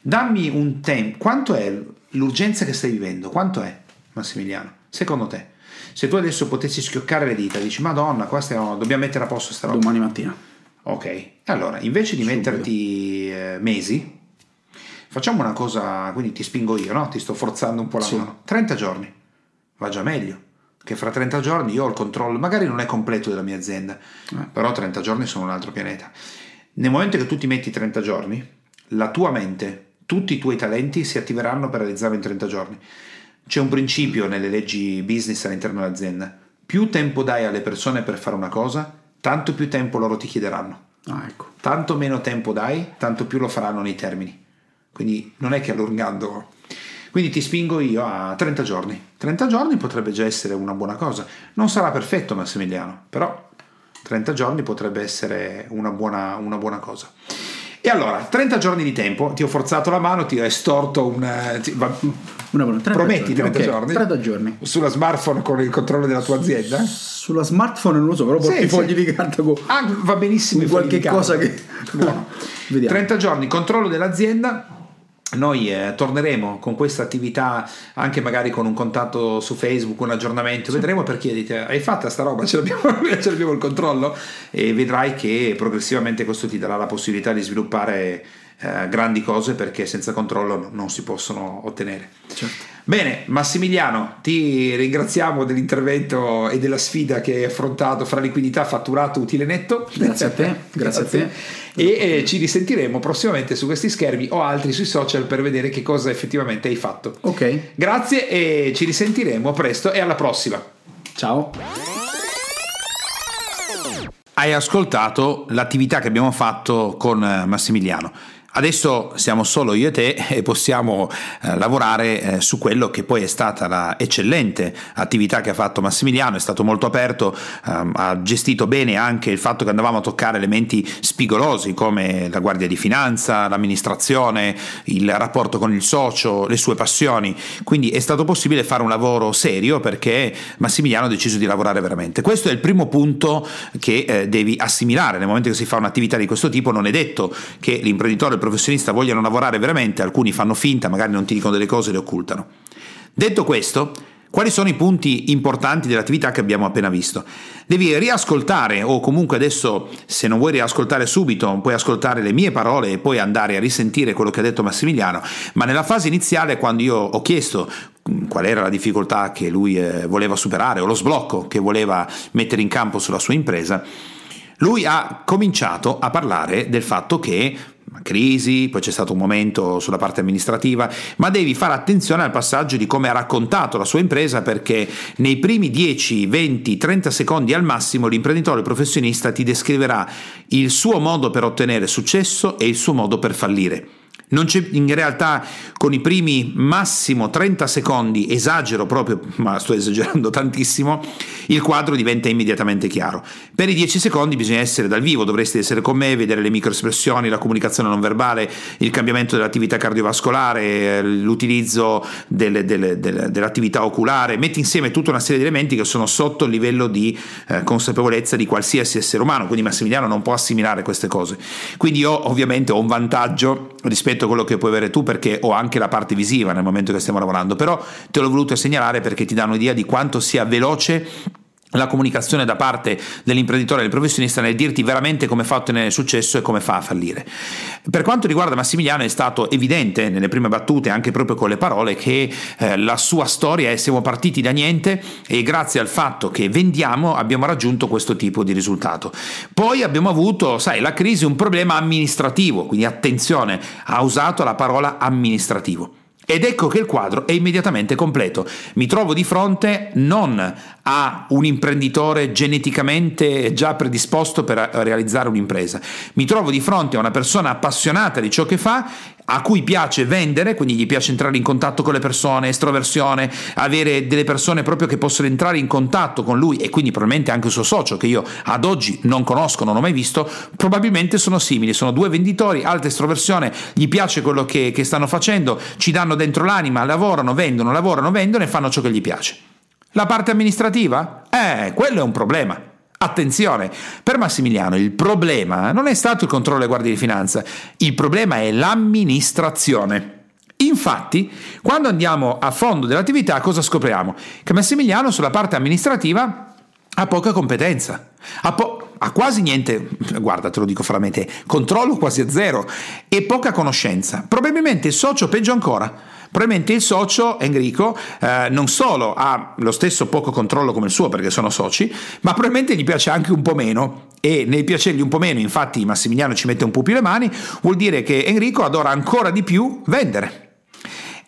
Dammi un tempo. Quanto è l'urgenza che stai vivendo? Quanto è, Massimiliano? Secondo te? Se tu adesso potessi schioccare le dita, dici Madonna, qua stiamo, dobbiamo mettere a posto sta roba. Domani mattina. Ok, allora invece di Subito. metterti eh, mesi, facciamo una cosa, quindi ti spingo io, no? Ti sto forzando un po' la Sì. mano. 30 giorni, va già meglio, che fra 30 giorni io ho il controllo, magari non è completo della mia azienda, Eh. però 30 giorni sono un altro pianeta. Nel momento che tu ti metti 30 giorni, la tua mente, tutti i tuoi talenti si attiveranno per realizzarlo in 30 giorni. C'è un principio nelle leggi business all'interno dell'azienda. Più tempo dai alle persone per fare una cosa, tanto più tempo loro ti chiederanno. Ah, ecco. Tanto meno tempo dai, tanto più lo faranno nei termini. Quindi non è che allungando. Quindi ti spingo io a 30 giorni. 30 giorni potrebbe già essere una buona cosa. Non sarà perfetto Massimiliano, però 30 giorni potrebbe essere una buona, una buona cosa. E allora, 30 giorni di tempo, ti ho forzato la mano, ti ho estorto un... eh, ti- va- Una buona- 30 prometti 30 ok, giorni? 30 giorni. Sulla smartphone con il controllo della tua azienda? Sulla smartphone non lo so, però porti Sì, i fogli sì. di carta con Ah, va benissimo. con qualche cosa che... Buono. Vediamo. 30 giorni, controllo dell'azienda. Noi eh, torneremo con questa attività anche magari con un contatto su Facebook, un aggiornamento. Vedremo perché dite: Hai fatta sta roba? Ce l'abbiamo, ce l'abbiamo il controllo? E vedrai che progressivamente questo ti darà la possibilità di sviluppare eh, grandi cose perché senza controllo no- non si possono ottenere. Certo. Bene, Massimiliano, ti ringraziamo dell'intervento e della sfida che hai affrontato fra liquidità, fatturato, utile netto. Grazie a te, grazie a te. E eh, ci risentiremo prossimamente su questi schermi o altri sui social per vedere che cosa effettivamente hai fatto. Ok, Grazie e ci risentiremo presto e alla prossima. ciao. Hai ascoltato l'attività che abbiamo fatto con eh, Massimiliano. Adesso siamo solo io e te e possiamo eh, lavorare eh, su quello che poi è stata la eccellente attività che ha fatto Massimiliano, è stato molto aperto, ehm, ha gestito bene anche il fatto che andavamo a toccare elementi spigolosi come la guardia di finanza, l'amministrazione, il rapporto con il socio, le sue passioni, quindi è stato possibile fare un lavoro serio perché Massimiliano ha deciso di lavorare veramente. Questo è il primo punto che eh, devi assimilare. Nel momento che si fa un'attività di questo tipo, non è detto che l'imprenditore professionista vogliano lavorare veramente, alcuni fanno finta, magari non ti dicono delle cose, le occultano. Detto questo, quali sono i punti importanti dell'attività che abbiamo appena visto? Devi riascoltare o comunque adesso se non vuoi riascoltare subito puoi ascoltare le mie parole e poi andare a risentire quello che ha detto Massimiliano, ma nella fase iniziale quando io ho chiesto qual era la difficoltà che lui eh, voleva superare o lo sblocco che voleva mettere in campo sulla sua impresa, lui ha cominciato a parlare del fatto che crisi, poi c'è stato un momento sulla parte amministrativa, ma devi fare attenzione al passaggio di come ha raccontato la sua impresa perché nei primi 10, 20, 30 secondi al massimo l'imprenditore professionista ti descriverà il suo modo per ottenere successo e il suo modo per fallire. Non c'è in realtà con i primi massimo 30 secondi, esagero proprio, ma sto esagerando tantissimo, il quadro diventa immediatamente chiaro. Per i 10 secondi bisogna essere dal vivo, dovreste essere con me, vedere le microespressioni, la comunicazione non verbale, il cambiamento dell'attività cardiovascolare, l'utilizzo delle, delle, delle, dell'attività oculare, metti insieme tutta una serie di elementi che sono sotto il livello di eh, consapevolezza di qualsiasi essere umano, quindi Massimiliano non può assimilare queste cose. Quindi io ovviamente ho un vantaggio rispetto rispetto a quello che puoi avere tu perché ho anche la parte visiva nel momento che stiamo lavorando, però te l'ho voluto segnalare perché ti dà un'idea di quanto sia veloce la comunicazione da parte dell'imprenditore e del professionista nel dirti veramente come fa a ottenere successo e come fa a fallire. Per quanto riguarda Massimiliano è stato evidente nelle prime battute, anche proprio con le parole, che eh, la sua storia è siamo partiti da niente e grazie al fatto che vendiamo abbiamo raggiunto questo tipo di risultato. Poi abbiamo avuto, sai, la crisi, un problema amministrativo, quindi attenzione, ha usato la parola amministrativo. Ed ecco che il quadro è immediatamente completo. Mi trovo di fronte non a un imprenditore geneticamente già predisposto per realizzare un'impresa, mi trovo di fronte a una persona appassionata di ciò che fa a cui piace vendere, quindi gli piace entrare in contatto con le persone, estroversione, avere delle persone proprio che possono entrare in contatto con lui e quindi probabilmente anche il suo socio che io ad oggi non conosco, non ho mai visto, probabilmente sono simili, sono due venditori, alta estroversione, gli piace quello che, che stanno facendo, ci danno dentro l'anima, lavorano, vendono, lavorano, vendono e fanno ciò che gli piace. La parte amministrativa? Eh, quello è un problema. Attenzione, per Massimiliano il problema non è stato il controllo delle guardie di finanza, il problema è l'amministrazione. Infatti, quando andiamo a fondo dell'attività, cosa scopriamo? Che Massimiliano sulla parte amministrativa ha poca competenza, ha, po- ha quasi niente, guarda te lo dico francamente, controllo quasi a zero e poca conoscenza. Probabilmente il socio peggio ancora Probabilmente il socio Enrico eh, non solo ha lo stesso poco controllo come il suo perché sono soci, ma probabilmente gli piace anche un po' meno e nel piacergli un po' meno, infatti Massimiliano ci mette un po' più le mani, vuol dire che Enrico adora ancora di più vendere.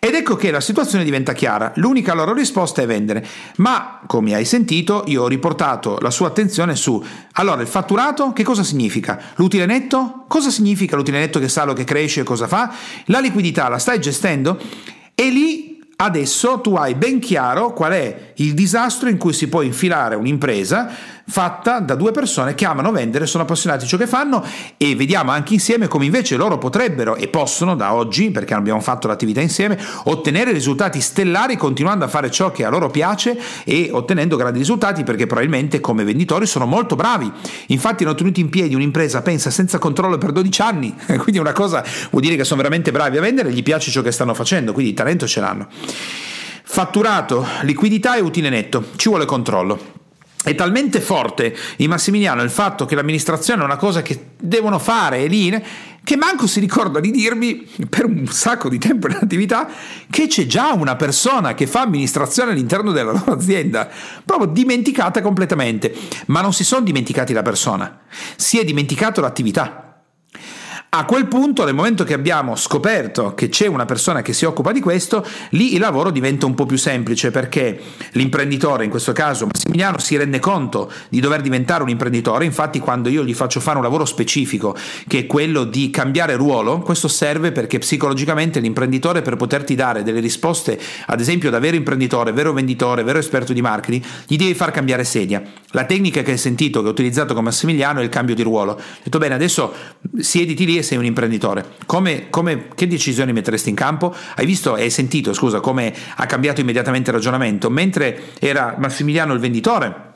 Ed ecco che la situazione diventa chiara, l'unica loro risposta è vendere, ma come hai sentito io ho riportato la sua attenzione su, allora il fatturato che cosa significa? L'utile netto? Cosa significa l'utile netto che sale o che cresce cosa fa? La liquidità la stai gestendo? E lì adesso tu hai ben chiaro qual è il disastro in cui si può infilare un'impresa fatta da due persone che amano vendere, sono appassionati di ciò che fanno e vediamo anche insieme come invece loro potrebbero e possono da oggi, perché abbiamo fatto l'attività insieme, ottenere risultati stellari continuando a fare ciò che a loro piace e ottenendo grandi risultati perché probabilmente come venditori sono molto bravi. Infatti hanno tenuto in piedi un'impresa, pensa, senza controllo per 12 anni, quindi una cosa vuol dire che sono veramente bravi a vendere gli piace ciò che stanno facendo, quindi il talento ce l'hanno. Fatturato, liquidità e utile netto, ci vuole controllo. È talmente forte in Massimiliano il fatto che l'amministrazione è una cosa che devono fare lì, che manco si ricorda di dirmi per un sacco di tempo in attività che c'è già una persona che fa amministrazione all'interno della loro azienda, proprio dimenticata completamente. Ma non si sono dimenticati la persona, si è dimenticato l'attività. A quel punto, nel momento che abbiamo scoperto che c'è una persona che si occupa di questo, lì il lavoro diventa un po' più semplice perché l'imprenditore, in questo caso Massimiliano, si rende conto di dover diventare un imprenditore. Infatti, quando io gli faccio fare un lavoro specifico, che è quello di cambiare ruolo, questo serve perché psicologicamente l'imprenditore, per poterti dare delle risposte, ad esempio da vero imprenditore, vero venditore, vero esperto di marketing, gli devi far cambiare sedia. La tecnica che hai sentito, che ho utilizzato con Massimiliano, è il cambio di ruolo. Ho detto bene, adesso siediti lì sei un imprenditore, come, come, che decisioni metteresti in campo? Hai visto e hai sentito, scusa, come ha cambiato immediatamente il ragionamento? Mentre era Massimiliano il venditore,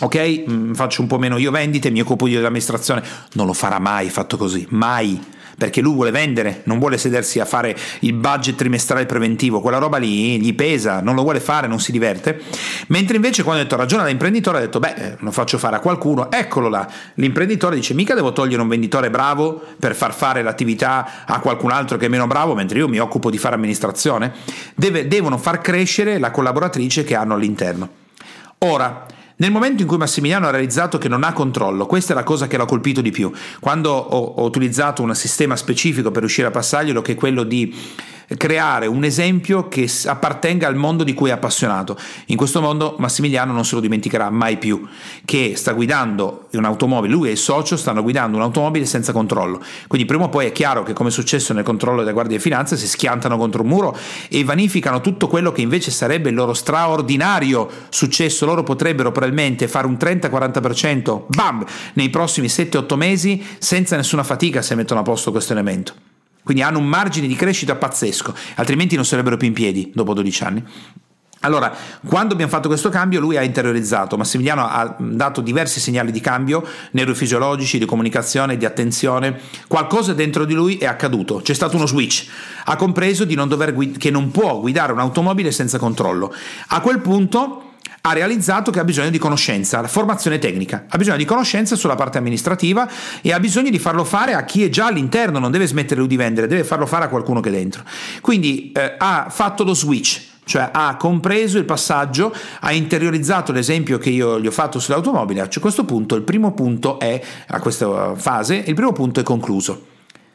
ok, mm, faccio un po' meno io vendite, mi occupo io dell'amministrazione, non lo farà mai fatto così, mai perché lui vuole vendere, non vuole sedersi a fare il budget trimestrale preventivo, quella roba lì gli pesa, non lo vuole fare, non si diverte. Mentre invece quando ho detto ragiona da imprenditore ha detto beh, eh, lo faccio fare a qualcuno, eccolo là. L'imprenditore dice mica devo togliere un venditore bravo per far fare l'attività a qualcun altro che è meno bravo, mentre io mi occupo di fare amministrazione. Deve, devono far crescere la collaboratrice che hanno all'interno. Ora, nel momento in cui Massimiliano ha realizzato che non ha controllo, questa è la cosa che l'ha colpito di più. Quando ho, ho utilizzato un sistema specifico per riuscire a passarglielo, che è quello di creare un esempio che appartenga al mondo di cui è appassionato. In questo mondo Massimiliano non se lo dimenticherà mai più, che sta guidando un'automobile, lui e il socio stanno guidando un'automobile senza controllo. Quindi prima o poi è chiaro che come è successo nel controllo della Guardia di Finanza si schiantano contro un muro e vanificano tutto quello che invece sarebbe il loro straordinario successo. Loro potrebbero probabilmente fare un 30-40%, bam, nei prossimi 7-8 mesi senza nessuna fatica se mettono a posto questo elemento. Quindi hanno un margine di crescita pazzesco, altrimenti non sarebbero più in piedi dopo 12 anni. Allora, quando abbiamo fatto questo cambio, lui ha interiorizzato, Massimiliano ha dato diversi segnali di cambio neurofisiologici, di comunicazione, di attenzione. Qualcosa dentro di lui è accaduto, c'è stato uno switch. Ha compreso non guid- che non può guidare un'automobile senza controllo. A quel punto ha realizzato che ha bisogno di conoscenza, la formazione tecnica, ha bisogno di conoscenza sulla parte amministrativa e ha bisogno di farlo fare a chi è già all'interno, non deve smettere di vendere, deve farlo fare a qualcuno che è dentro. Quindi eh, ha fatto lo switch, cioè ha compreso il passaggio, ha interiorizzato l'esempio che io gli ho fatto sull'automobile. A questo punto il primo punto è, a questa fase, il primo punto è concluso.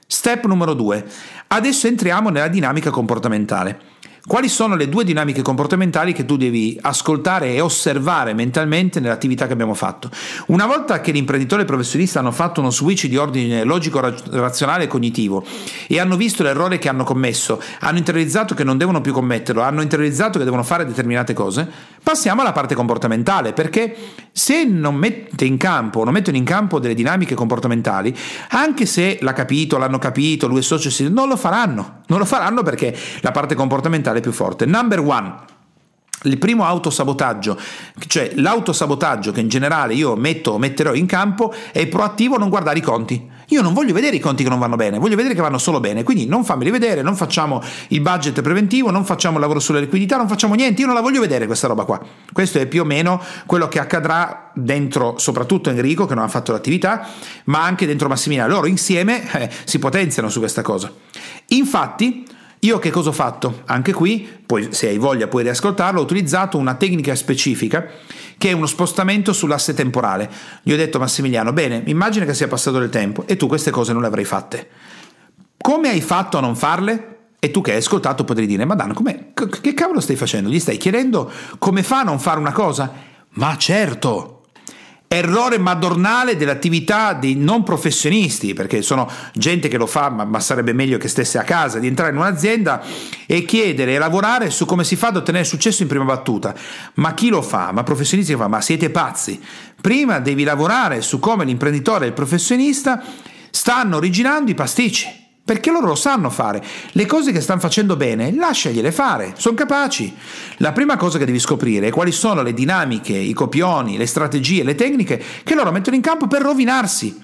Step numero due. Adesso entriamo nella dinamica comportamentale. Quali sono le due dinamiche comportamentali che tu devi ascoltare e osservare mentalmente nell'attività che abbiamo fatto? Una volta che l'imprenditore e il professionista hanno fatto uno switch di ordine logico, razionale e cognitivo e hanno visto l'errore che hanno commesso, hanno interiorizzato che non devono più commetterlo, hanno interiorizzato che devono fare determinate cose, passiamo alla parte comportamentale, perché se non mette in campo, non mettono in campo delle dinamiche comportamentali, anche se l'ha capito, l'hanno capito, lui è socio, non lo faranno, non lo faranno perché la parte comportamentale mentale più forte. Number one. Il primo autosabotaggio, cioè l'autosabotaggio che in generale io metto, metterò in campo, è proattivo non guardare i conti. Io non voglio vedere i conti che non vanno bene, voglio vedere che vanno solo bene, quindi non fammeli vedere, non facciamo il budget preventivo, non facciamo il lavoro sulla liquidità, non facciamo niente, io non la voglio vedere questa roba qua. Questo è più o meno quello che accadrà dentro soprattutto Enrico che non ha fatto l'attività, ma anche dentro Massimiliano. Loro insieme eh, si potenziano su questa cosa. Infatti, io che cosa ho fatto? Anche qui, poi se hai voglia puoi riascoltarlo, ho utilizzato una tecnica specifica che è uno spostamento sull'asse temporale. Gli ho detto Massimiliano, bene, immagina che sia passato del tempo e tu queste cose non le avrai fatte. Come hai fatto a non farle? E tu che hai ascoltato potrai dire, ma Dan, che cavolo stai facendo? Gli stai chiedendo come fa a non fare una cosa? Ma certo! Errore madornale dell'attività dei non professionisti, perché sono gente che lo fa, ma, ma, sarebbe meglio che stesse a casa, di entrare in un'azienda e chiedere e lavorare su come si fa ad ottenere successo in prima battuta. Ma chi lo fa? Ma professionisti che fa? Ma siete pazzi? Prima devi lavorare su come l'imprenditore e il professionista stanno originando i pasticci perché loro lo sanno fare. Le cose che stanno facendo bene, lasciagliele fare, sono capaci. La prima cosa che devi scoprire è quali sono le dinamiche, i copioni, le strategie, le tecniche che loro mettono in campo per rovinarsi.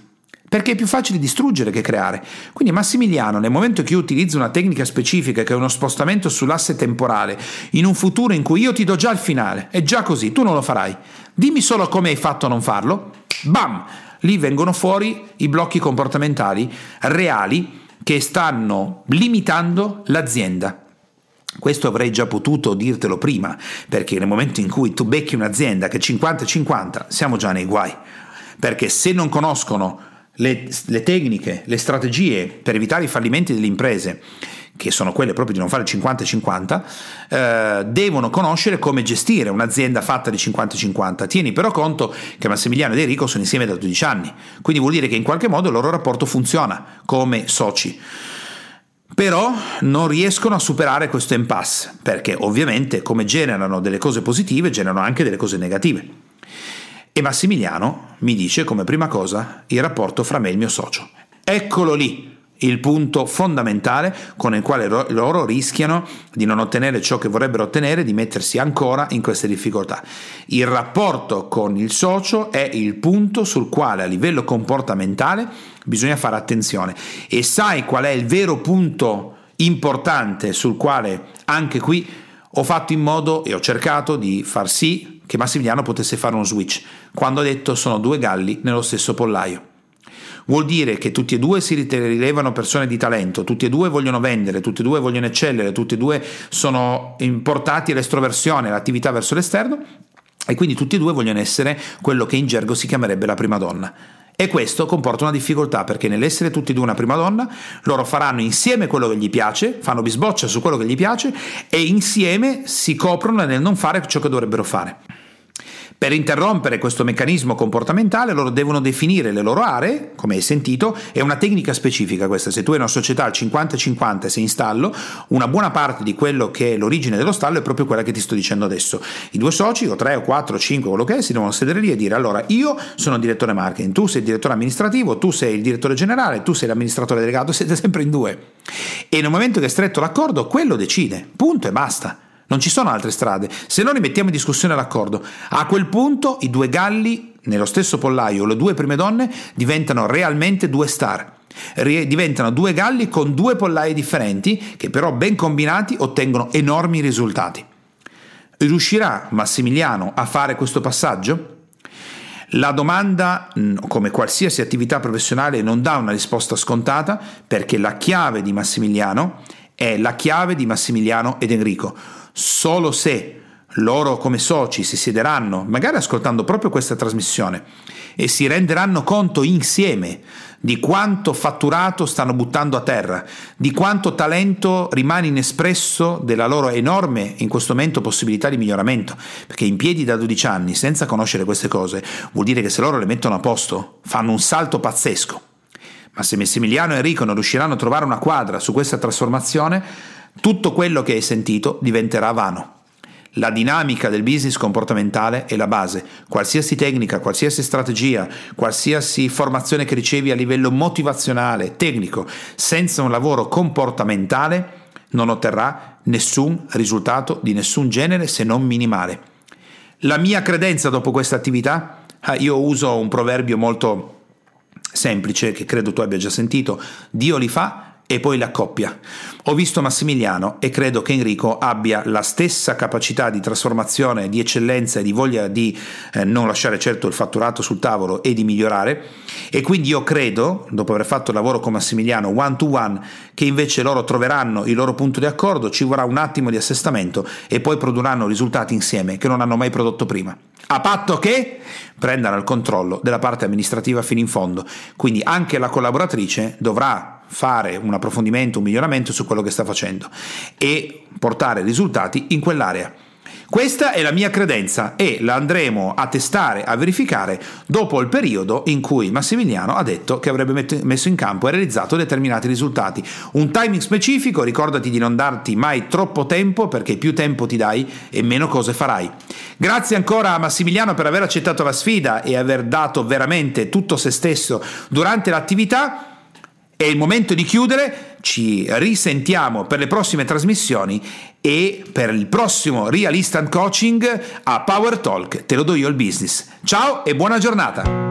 Perché è più facile distruggere che creare. Quindi Massimiliano, nel momento che io utilizzo una tecnica specifica che è uno spostamento sull'asse temporale, in un futuro in cui io ti do già il finale, è già così, tu non lo farai. Dimmi solo come hai fatto a non farlo. Bam! Lì vengono fuori i blocchi comportamentali reali che stanno limitando l'azienda. Questo avrei già potuto dirtelo prima, perché nel momento in cui tu becchi un'azienda che è 50-50, siamo già nei guai. Perché se non conoscono le, le tecniche, le strategie per evitare i fallimenti delle imprese, che sono quelle proprio di non fare 50-50, eh, devono conoscere come gestire un'azienda fatta di 50-50. Tieni però conto che Massimiliano ed Enrico sono insieme da 12 anni, quindi vuol dire che in qualche modo il loro rapporto funziona come soci. Però non riescono a superare questo impasse, perché ovviamente come generano delle cose positive, generano anche delle cose negative. E Massimiliano mi dice come prima cosa il rapporto fra me e il mio socio. Eccolo lì, il punto fondamentale con il quale loro rischiano di non ottenere ciò che vorrebbero ottenere, di mettersi ancora in queste difficoltà. Il rapporto con il socio è il punto sul quale a livello comportamentale bisogna fare attenzione e sai qual è il vero punto importante sul quale anche qui ho fatto in modo e ho cercato di far sì che Massimiliano potesse fare uno switch quando ha detto sono due galli nello stesso pollaio. Vuol dire che tutti e due si rilevano persone di talento, tutti e due vogliono vendere, tutti e due vogliono eccellere, tutti e due sono importati all'estroversione, all'attività verso l'esterno e quindi tutti e due vogliono essere quello che in gergo si chiamerebbe la prima donna. E questo comporta una difficoltà perché nell'essere tutti e due una prima donna, loro faranno insieme quello che gli piace, fanno bisboccia su quello che gli piace e insieme si coprono nel non fare ciò che dovrebbero fare. Per interrompere questo meccanismo comportamentale loro devono definire le loro aree, come hai sentito, è una tecnica specifica questa, se tu hai una società al 50-50 sei in stallo, una buona parte di quello che è l'origine dello stallo è proprio quella che ti sto dicendo adesso. I due soci, o tre o quattro o cinque, quello che è, si devono sedere lì e dire allora io sono direttore marketing, tu sei il direttore amministrativo, tu sei il direttore generale, tu sei l'amministratore delegato, siete sempre in due. E nel momento che è stretto l'accordo, quello decide, punto e basta. Non ci sono altre strade. Se non rimettiamo in discussione l'accordo, a quel punto i due galli nello stesso pollaio, le due prime donne, diventano realmente due star. Diventano due galli con due pollai differenti che però ben combinati ottengono enormi risultati. Riuscirà Massimiliano a fare questo passaggio? La domanda, come qualsiasi attività professionale, non dà una risposta scontata perché la chiave di Massimiliano è la chiave di Massimiliano ed Enrico solo se loro come soci si siederanno, magari ascoltando proprio questa trasmissione, e si renderanno conto insieme di quanto fatturato stanno buttando a terra, di quanto talento rimane inespresso della loro enorme in questo momento possibilità di miglioramento, perché in piedi da 12 anni senza conoscere queste cose vuol dire che se loro le mettono a posto fanno un salto pazzesco. Ma se Massimiliano e Enrico non riusciranno a trovare una quadra su questa trasformazione, tutto quello che hai sentito diventerà vano. La dinamica del business comportamentale è la base. Qualsiasi tecnica, qualsiasi strategia, qualsiasi formazione che ricevi a livello motivazionale, tecnico, senza un lavoro comportamentale, non otterrà nessun risultato di nessun genere se non minimale. La mia credenza dopo questa attività? Ah, io uso un proverbio molto semplice che credo tu abbia già sentito. Dio li fa e poi la coppia. Ho visto Massimiliano e credo che Enrico abbia la stessa capacità di trasformazione, di eccellenza e di voglia di eh, non lasciare certo il fatturato sul tavolo e di migliorare e quindi io credo, dopo aver fatto il lavoro con Massimiliano one to one, che invece loro troveranno il loro punto di accordo, ci vorrà un attimo di assestamento e poi produrranno risultati insieme che non hanno mai prodotto prima. A patto che prendano il controllo della parte amministrativa fino in fondo. Quindi anche la collaboratrice dovrà fare un approfondimento, un miglioramento su quello che sta facendo e portare risultati in quell'area. Questa è la mia credenza e la andremo a testare, a verificare dopo il periodo in cui Massimiliano ha detto che avrebbe messo in campo e realizzato determinati risultati. Un timing specifico, ricordati di non darti mai troppo tempo perché più tempo ti dai e meno cose farai. Grazie ancora a Massimiliano per aver accettato la sfida e aver dato veramente tutto se stesso durante l'attività. È il momento di chiudere, ci risentiamo per le prossime trasmissioni e per il prossimo Real Instant Coaching a Power Talk, te lo do io il business. Ciao e buona giornata!